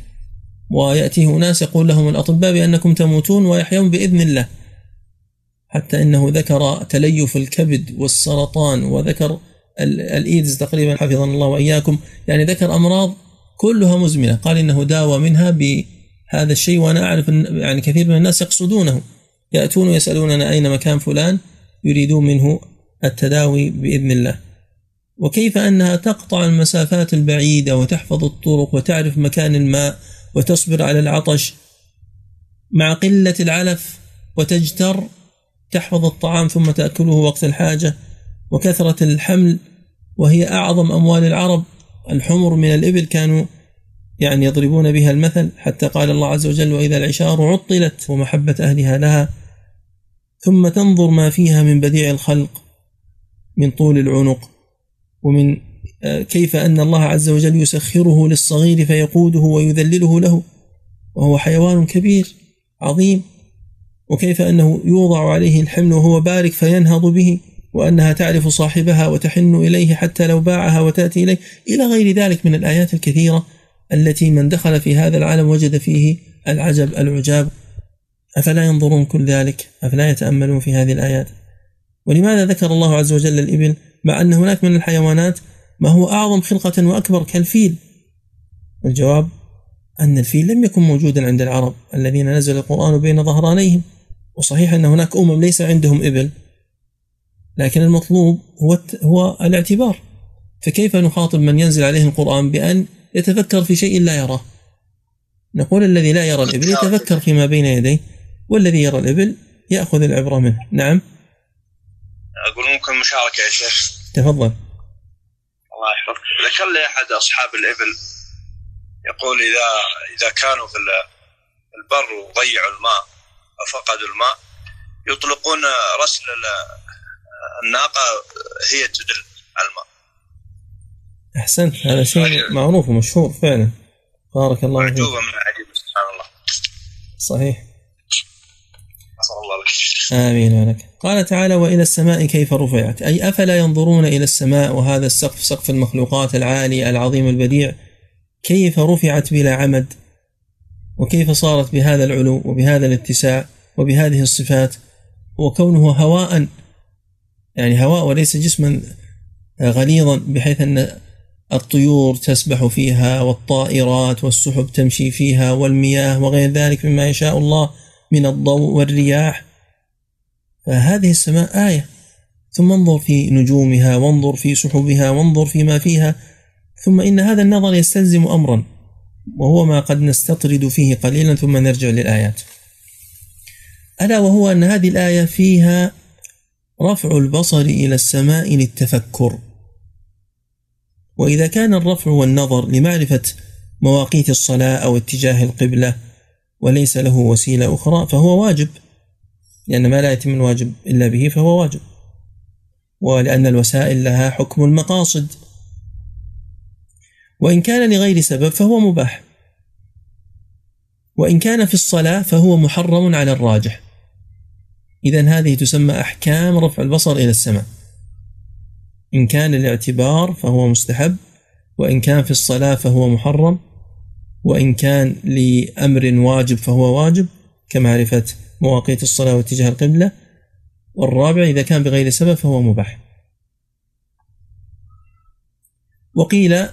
ويأتيه ناس يقول لهم الأطباء بأنكم تموتون ويحيون بإذن الله. حتى إنه ذكر تليف الكبد والسرطان وذكر الإيدز تقريبا حفظنا الله وإياكم. يعني ذكر أمراض كلها مزمنة. قال إنه داوى منها بهذا الشيء وأنا أعرف يعني كثير من الناس يقصدونه. يأتون ويسالوننا أين مكان فلان يريدون منه التداوي بإذن الله. وكيف أنها تقطع المسافات البعيدة وتحفظ الطرق وتعرف مكان الماء وتصبر على العطش مع قلة العلف وتجتر تحفظ الطعام ثم تأكله وقت الحاجة وكثرة الحمل وهي أعظم أموال العرب. الحمر من الإبل كانوا يعني يضربون بها المثل حتى قال الله عز وجل وإذا العشار عطلت ومحبة أهلها لها ثم تنظر ما فيها من بديع الخلق من طول العنق ومن آه، كيف أن الله عز وجل يسخره للصغير فيقوده ويذلله له وهو حيوان كبير عظيم. وكيف أنه يوضع عليه الحمل وهو بارك فينهض به وأنها تعرف صاحبها وتحن إليه حتى لو باعها وتأتي إليه. إلى غير ذلك من الآيات الكثيرة التي من دخل في هذا العالم وجد فيه العجب العجاب. أفلا ينظرون كل ذلك؟ أفلا يتأملون في هذه الآيات؟ ولماذا ذكر الله عز وجل الإبل؟ مع أن هناك من الحيوانات ما هو أعظم خلقة وأكبر كالفيل. الجواب أن الفيل لم يكن موجودا عند العرب الذين نزل القرآن بين ظهرانيهم. وصحيح أن هناك أمم ليس عندهم إبل لكن المطلوب هو هو الاعتبار. فكيف نخاطب من ينزل عليه القرآن بأن يتفكر في شيء لا يراه؟ نقول الذي لا يرى الإبل يتفكر فيما بين يديه والذي يرى الإبل يأخذ العبرة منه. نعم؟ أقول ممكن مشاركة يا شيخ. تفضل. الله يحفظك. ذكر لي أحد أصحاب الإبل يقول إذا إذا كانوا في البر وضيعوا الماء فقدوا الماء. يطلقون رسل الناقة هي تدل على الماء. أحسنت هذا شيء معروف ومشهور فعلا. بارك الله فيك. معجوبة من عجيب سبحان الله. صحيح. نسأل الله لك. آمين لك قال تعالى وإلى السماء كيف رفعت؟ أي أفلا ينظرون إلى السماء وهذا السقف سقف المخلوقات العالي العظيم البديع؟ كيف رفعت بلا عمد؟ وكيف صارت بهذا العلو وبهذا الاتساع وبهذه الصفات وكونه هواء يعني هواء وليس جسما غليظا بحيث أن الطيور تسبح فيها والطائرات والسحب تمشي فيها والمياه وغير ذلك مما يشاء الله من الضوء والرياح. فهذه السماء آية. ثم انظر في نجومها وانظر في سحبها وانظر فيما فيها ثم إن هذا النظر يستلزم أمرا. وهو ما قد نستطرد فيه قليلا ثم نرجع للآيات. ألا وهو أن هذه الآية فيها رفع البصر إلى السماء للتفكر. وإذا كان الرفع والنظر لمعرفة مواقيت الصلاة أو اتجاه القبلة وليس له وسيلة أخرى فهو واجب. لأن ما لا يتم الواجب إلا به فهو واجب. ولأن الوسائل لها حكم المقاصد. وإن كان لغير سبب فهو مباح. وإن كان في الصلاة فهو محرم على الراجح. إذا هذه تسمى أحكام رفع البصر إلى السماء. إن كان الاعتبار فهو مستحب وإن كان في الصلاة فهو محرم وإن كان لأمر واجب فهو واجب كمعرفة مواقيت الصلاة واتجاه القبلة. والرابع إذا كان بغير سبب فهو مباح. وقيل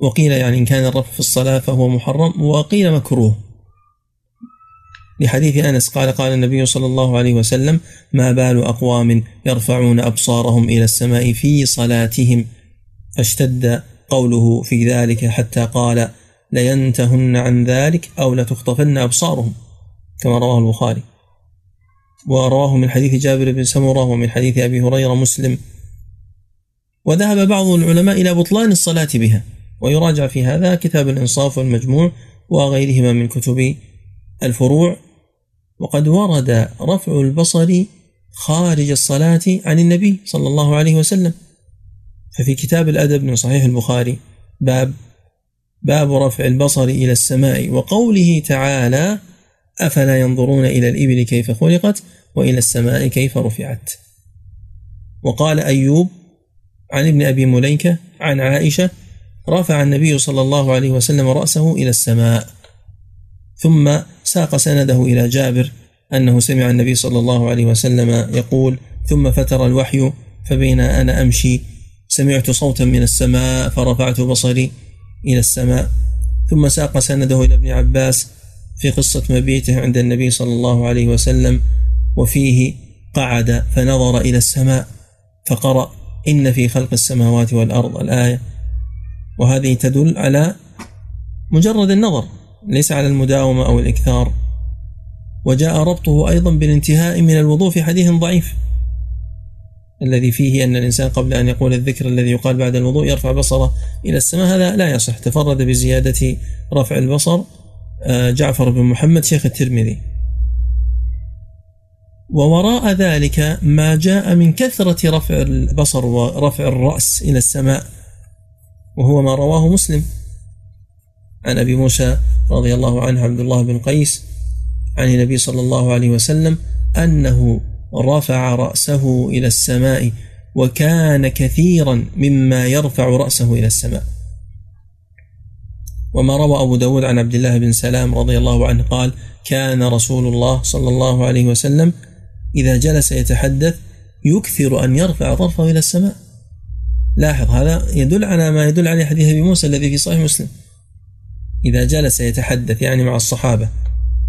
وقيل يعني إن كان الرفع في الصلاة فهو محرم وقيل مكروه. لحديث أنس قال قال النبي صلى الله عليه وسلم ما بال أقوام يرفعون أبصارهم إلى السماء في صلاتهم؟ فاشتد قوله في ذلك حتى قال لينتهن عن ذلك أو لتخطفن أبصارهم. كما رواه البخاري. ورواه من حديث جابر بن سمرة ومن حديث أبي هريرة مسلم. وذهب بعض العلماء إلى بطلان الصلاة بها. ويراجع في هذا كتاب الإنصاف والمجموع وغيرهما من كتب الفروع. وقد ورد رفع البصر خارج الصلاة عن النبي صلى الله عليه وسلم. ففي كتاب الأدب من صحيح البخاري باب باب رفع البصر إلى السماء وقوله تعالى أفلا ينظرون إلى الإبل كيف خلقت وإلى السماء كيف رفعت؟ وقال أيوب عن ابن أبي مليكة عن عائشة رفع النبي صلى الله عليه وسلم رأسه إلى السماء ثم ساق سنده إلى جابر أنه سمع النبي صلى الله عليه وسلم يقول ثم فتر الوحي فبين أنا أمشي. سمعت صوتا من السماء فرفعت بصري إلى السماء. ثم ساق سنده إلى ابن عباس في قصة مبيته عند النبي صلى الله عليه وسلم وفيه قعد فنظر إلى السماء فقرأ إن في خلق السماوات والأرض. الآية وهذه تدل على مجرد النظر ليس على المداومة أو الإكثار. وجاء ربطه أيضا بالانتهاء من الوضوء في حديث ضعيف الذي فيه أن الإنسان قبل أن يقول الذكر الذي يقال بعد الوضوء يرفع بصره إلى السماء. هذا لا يصح تفرد بزيادة رفع البصر. آه، جعفر بن محمد شيخ الترمذي. ووراء ذلك ما جاء من كثرة رفع البصر ورفع الرأس إلى السماء. وهو ما رواه مسلم. عن أبي موسى رضي الله عنه عبد الله بن قيس عن النبي صلى الله عليه وسلم أنه رفع رأسه إلى السماء وكان كثيرا مما يرفع رأسه إلى السماء. وما روى أبو داود عن عبد الله بن سلام رضي الله عنه قال كان رسول الله صلى الله عليه وسلم إذا جلس يتحدث يكثر أن يرفع طرفه إلى السماء. لاحظ هذا يدل على ما يدل عليه حديث أبي موسى الذي في صحيح مسلم. إذا جلس يتحدث يعني مع الصحابة.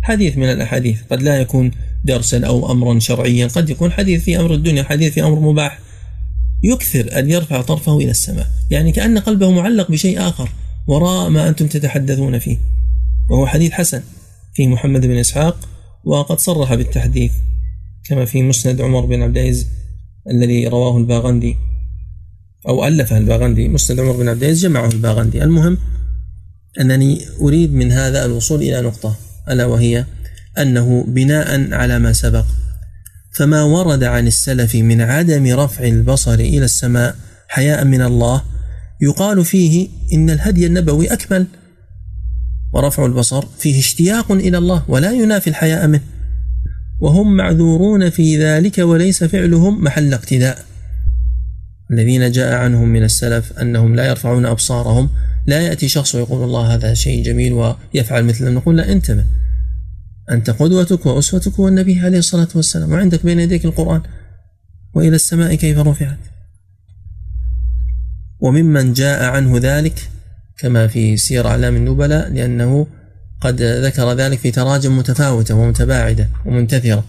حديث من الأحاديث. قد لا يكون درسا أو أمرا شرعيا. قد يكون حديث في أمر الدنيا حديث في أمر مباح. يكثر أن يرفع طرفه إلى السماء. يعني كأن قلبه معلق بشيء آخر وراء ما أنتم تتحدثون فيه. وهو حديث حسن. فيه محمد بن إسحاق وقد صرح بالتحديث. كما في مسند عمر بن عبد العزيز الذي رواه الباغندي. أو ألفه الباغندي مسند عمر بن عبد العزيز جمعه الباغندي. المهم أنني أريد من هذا الوصول إلى نقطة ألا وهي أنه بناء على ما سبق فما ورد عن السلف من عدم رفع البصر إلى السماء حياء من الله يقال فيه إن الهدي النبوي أكمل ورفع البصر فيه اشتياق إلى الله ولا ينافي الحياء منه وهم معذورون في ذلك وليس فعلهم محل اقتداء. الذين جاء عنهم من السلف أنهم لا يرفعون أبصارهم لا يأتي شخص ويقول الله هذا شيء جميل ويفعل مثله نقول لا انتبه. أنت قدوتك وأسوتك هو النبي عليه الصلاة والسلام وعندك بين يديك القرآن. وإلى السماء كيف رفعت؟ وممن جاء عنه ذلك كما في سير أعلام النبلاء لأنه قد ذكر ذلك في تراجم متفاوتة ومتباعدة ومنتثرة.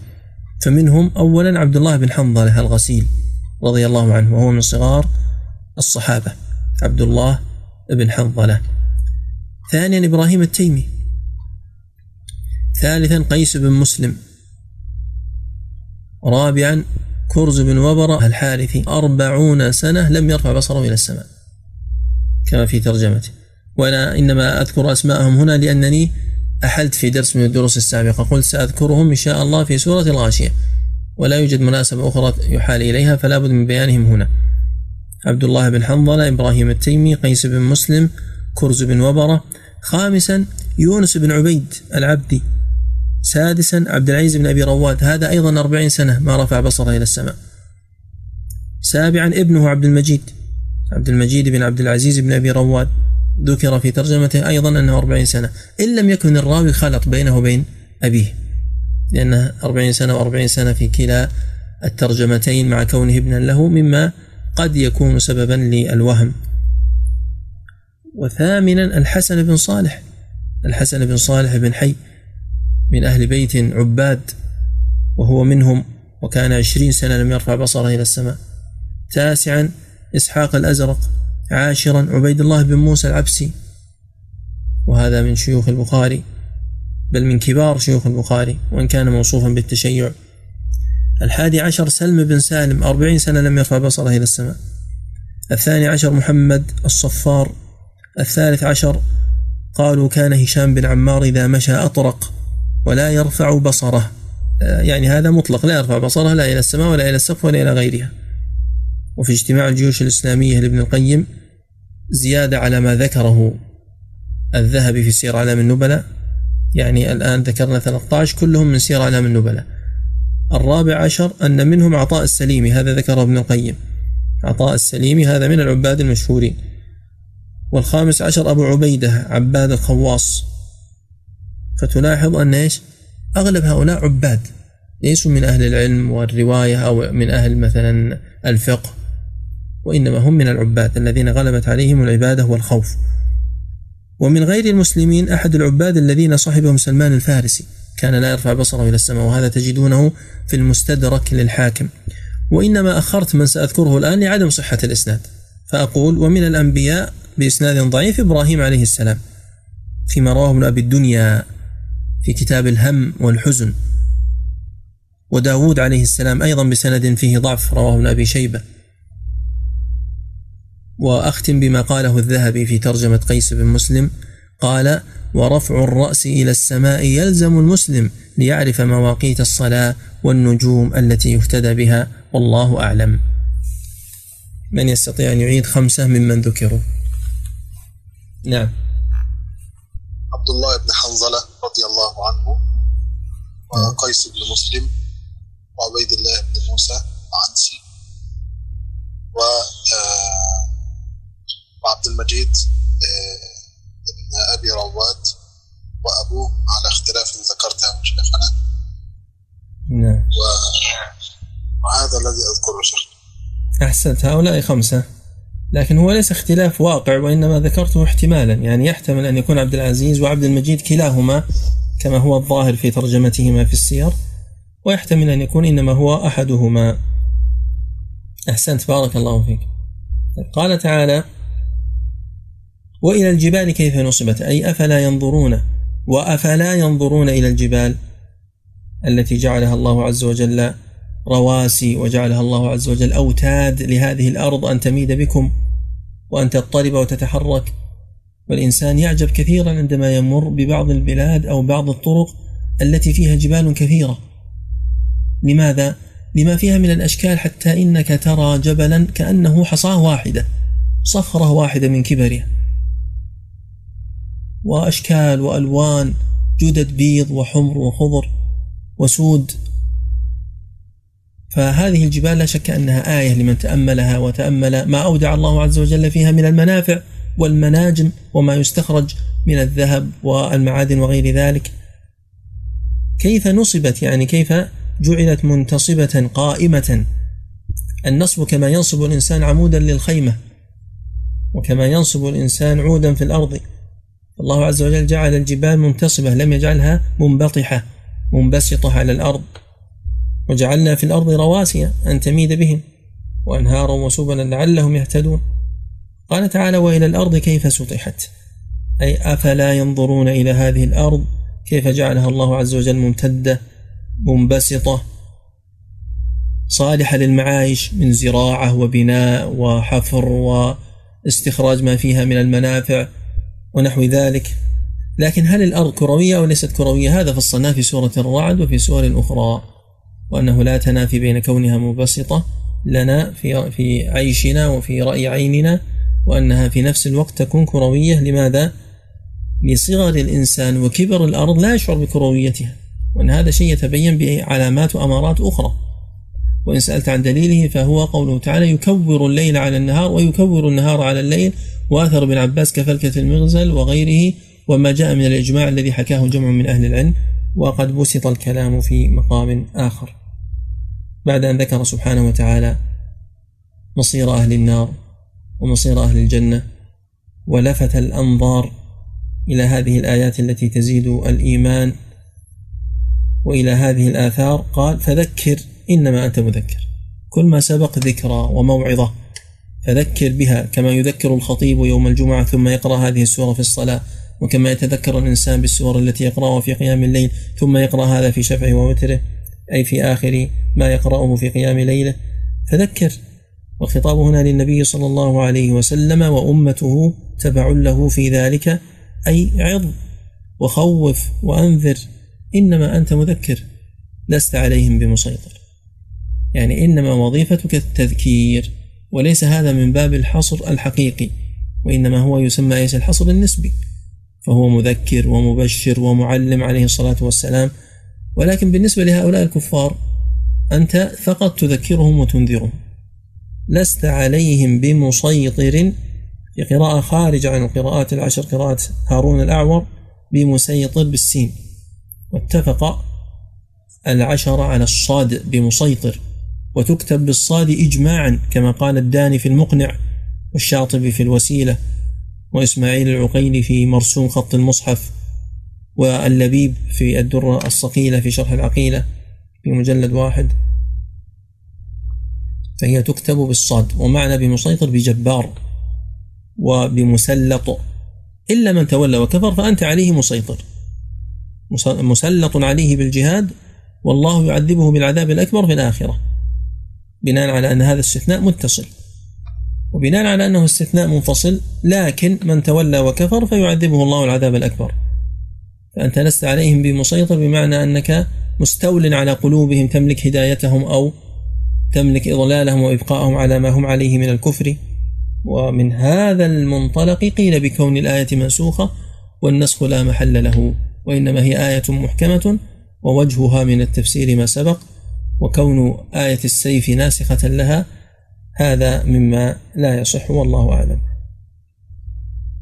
فمنهم أولا عبد الله بن حنظلة الغسيل. رضي الله عنه وهو من صغار الصحابة عبد الله بن حنظلة. ثانيا إبراهيم التيمي. ثالثا قيس بن مسلم. رابعا كرز بن وبرة الحارثي. أربعون سنة لم يرفع بصره إلى السماء كما في ترجمته. وأنا إنما أذكر أسماءهم هنا لأنني أحلت في درس من الدروس السابقة. قلت سأذكرهم إن شاء الله في سورة الغاشية. ولا يوجد مناسبة أخرى يحال إليها فلا بد من بيانهم هنا. عبد الله بن حنظلة إبراهيم التيمي قيس بن مسلم كرز بن وبرة. خامسا يونس بن عبيد العبدي. سادسا عبد العزيز بن أبي رواد. هذا أيضا أربعين سنة ما رفع بصره إلى السماء. سابعا ابنه عبد المجيد. عبد المجيد بن عبد العزيز بن أبي رواد. ذكر في ترجمته أيضا أنه أربعين سنة. إن لم يكن الراوي خلط بينه وبين أبيه. لأنه أربعين سنة وأربعين سنة في كلا الترجمتين مع كونه ابنا له مما قد يكون سببا للوهم. وثامنا الحسن بن صالح. الحسن بن صالح بن حي من أهل بيت عباد وهو منهم وكان عشرين سنة لم يرفع بصره إلى السماء. تاسعا إسحاق الأزرق. عاشرا عبيد الله بن موسى العبسي. وهذا من شيوخ البخاري. بل من كبار شيوخ البخاري وإن كان موصوفا بالتشيع. الحادي عشر سلم بن سالم أربعين سنة لم يرفع بصره إلى السماء. الثاني عشر محمد الصفار. الثالث عشر قالوا كان هشام بن عمار إذا مشى أطرق ولا يرفع بصره. آه، يعني هذا مطلق لا يرفع بصره لا إلى السماء ولا إلى السقف ولا إلى غيرها. وفي اجتماع الجيوش الإسلامية لابن القيم زيادة على ما ذكره الذهبي في سير أعلام النبلاء. يعني الآن ذكرنا 13 كلهم من سير أعلام النبلاء. الرابع عشر أن منهم عطاء السليمي هذا ذكره ابن القيم. عطاء السليمي هذا من العباد المشهورين. والخامس عشر أبو عبيدة عباد الخواص. فتلاحظ أن إيش؟ أغلب هؤلاء عباد ليسوا من أهل العلم والرواية أو من أهل مثلا الفقه وإنما هم من العباد الذين غلبت عليهم العبادة والخوف. ومن غير المسلمين أحد العباد الذين صحبهم سلمان الفارسي. كان لا يرفع بصره إلى السماء وهذا تجدونه في المستدرك للحاكم. وإنما أخرت من سأذكره الآن لعدم صحة الإسناد. فأقول ومن الأنبياء بإسناد ضعيف إبراهيم عليه السلام فيما رواه ابن أبي الدنيا في كتاب الهم والحزن. وداود عليه السلام أيضا بسند فيه ضعف رواه ابن أبي شيبة. وأختم بما قاله الذهبي في ترجمة قيس بن مسلم قال ورفع الرأس إلى السماء يلزم المسلم ليعرف مواقيت الصلاة والنجوم التي يهتدى بها والله أعلم. من يستطيع أن يعيد خمسة ممن ذكروا. نعم. عبد الله بن حنظلة رضي الله عنه وقيس بن مسلم وعبيد الله بن موسى العنسي و آه، وعبد المجيد آه، بن أبي رواد وأبوه على اختلاف ذكرتها شيخنا. نعم. وهذا الذي أذكره شيخ أحسنت. هؤلاء خمسة. لكن هو ليس اختلاف واقع وإنما ذكرته احتمالا. يعني يحتمل أن يكون عبد العزيز وعبد المجيد كلاهما كما هو الظاهر في ترجمتهما في السير ويحتمل أن يكون إنما هو أحدهما. أحسنت. بارك الله فيك. قال تعالى وإلى الجبال كيف نصبت؟ أي أفلا ينظرون؟ وأفلا ينظرون إلى الجبال التي جعلها الله عز وجل رواسي وجعلها الله عز وجل أوتاد لهذه الأرض أن تميد بكم وأن تضطرب وتتحرك. والإنسان يعجب كثيرا عندما يمر ببعض البلاد أو بعض الطرق التي فيها جبال كثيرة. لماذا؟ لما فيها من الأشكال حتى إنك ترى جبلا كأنه حصاة واحدة صخرة واحدة من كبرها. وأشكال وألوان جدد بيض وحمر وخضر وسود. فهذه الجبال لا شك أنها آية لمن تأملها وتأمل ما أودع الله عز وجل فيها من المنافع والمناجم وما يستخرج من الذهب والمعادن وغير ذلك. كيف نصبت؟ يعني كيف جعلت منتصبة قائمة؟ النصب كما ينصب الإنسان عمودا للخيمة وكما ينصب الإنسان عودا في الأرض. الله عز وجل جعل الجبال منتصبة لم يجعلها منبطحة منبسطة على الأرض. وجعلنا في الأرض رواسي أن تميد بهم وأنهارا وسبلا لعلهم يهتدون. قال تعالى وإلى الأرض كيف سطحت؟ أي أفلا ينظرون إلى هذه الأرض كيف جعلها الله عز وجل ممتدة منبسطة صالحة للمعايش من زراعة وبناء وحفر واستخراج ما فيها من المنافع. ونحو ذلك. لكن هل الأرض كروية أو ليست كروية؟ هذا فصلناه في سورة الرعد وفي سور أخرى. وأنه لا تنافي بين كونها مبسطة لنا في في عيشنا وفي رأي عيننا وأنها في نفس الوقت تكون كروية. لماذا؟ لصغر الإنسان وكبر الأرض لا يشعر بكرويتها. وأن هذا شيء يتبين بعلامات وأمارات أخرى. وإن سألت عن دليله فهو قوله تعالى يكور الليل على النهار ويكور النهار على الليل وأثر ابن عباس كفلكة المغزل وغيره وما جاء من الإجماع الذي حكاه جمع من أهل العلم وقد بسط الكلام في مقام آخر. بعد أن ذكر سبحانه وتعالى مصير أهل النار ومصير أهل الجنة ولفت الأنظار إلى هذه الآيات التي تزيد الإيمان وإلى هذه الآثار قال فذكر إنما أنت مذكر. كل ما سبق ذكرى وموعظة. فذكر بها كما يذكر الخطيب يوم الجمعة ثم يقرأ هذه السورة في الصلاة وكما يتذكر الإنسان بالسور التي يقرأها في قيام الليل ثم يقرأ هذا في شفعه ووتره أي في آخر ما يقرأه في قيام ليله. فذكر. والخطاب هنا للنبي صلى الله عليه وسلم وأمته تبع له في ذلك أي عظ وخوف وأنذر إنما أنت مذكر لست عليهم بمسيطر. يعني إنما وظيفتك التذكير. وليس هذا من باب الحصر الحقيقي وإنما هو يسمى إيش؟ الحصر النسبي. فهو مذكر ومبشر ومعلم عليه الصلاة والسلام. ولكن بالنسبة لهؤلاء الكفار أنت فقط تذكرهم وتنذرهم. لست عليهم بمسيطر. في قراءة خارجة عن القراءات العشر قراءة هارون الأعور بمسيطر بالسين. واتفق العشر على الصاد بمسيطر. وتكتب بالصاد إجماعا كما قال الداني في المقنع والشاطبي في الوسيلة وإسماعيل العقيلي في مرسوم خط المصحف واللبيب في الدرة الصقيلة في شرح العقيلة في مجلد واحد. فهي تكتب بالصاد ومعنى بمسيطر بجبار وبمسلط. إلا من تولى وكفر فأنت عليه مسيطر. مسلط عليه بالجهاد والله يعذبه بالعذاب الأكبر في الآخرة. بناء على أن هذا استثناء متصل. وبناء على أنه استثناء منفصل لكن من تولى وكفر فيعذبه الله العذاب الأكبر. فأنت لست عليهم بمسيطر بمعنى أنك مستول على قلوبهم تملك هدايتهم أو تملك إضلالهم وإبقائهم على ما هم عليه من الكفر. ومن هذا المنطلق قيل بكون الآية منسوخة والنسخ لا محل له وإنما هي آية محكمة ووجهها من التفسير ما سبق. وكون آية السيف ناسخة لها هذا مما لا يصح والله أعلم.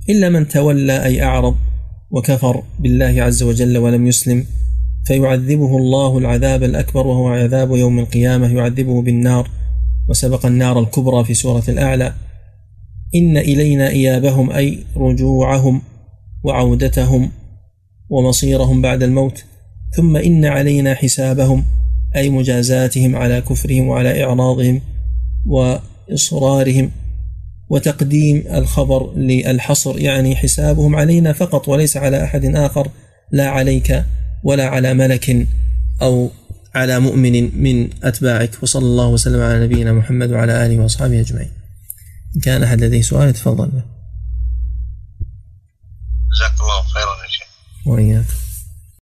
إلا من تولى أي أعرض وكفر بالله عز وجل ولم يسلم فيعذبه الله العذاب الأكبر وهو عذاب يوم القيامة يعذبه بالنار. وسبق النار الكبرى في سورة الأعلى. إن إلينا إيابهم أي رجوعهم وعودتهم ومصيرهم بعد الموت ثم إن علينا حسابهم أي مجازاتهم على كفرهم وعلى إعراضهم وإصرارهم وتقديم الخبر للحصر يعني حسابهم علينا فقط وليس على أحد آخر لا عليك ولا على ملك أو على مؤمن من أتباعك. وصلى الله وسلم على نبينا محمد وعلى آله وأصحابه أجمعين. إن كان أحد لديه سؤال تفضل. جزاك الله خيرا يا شيخ. وإياك.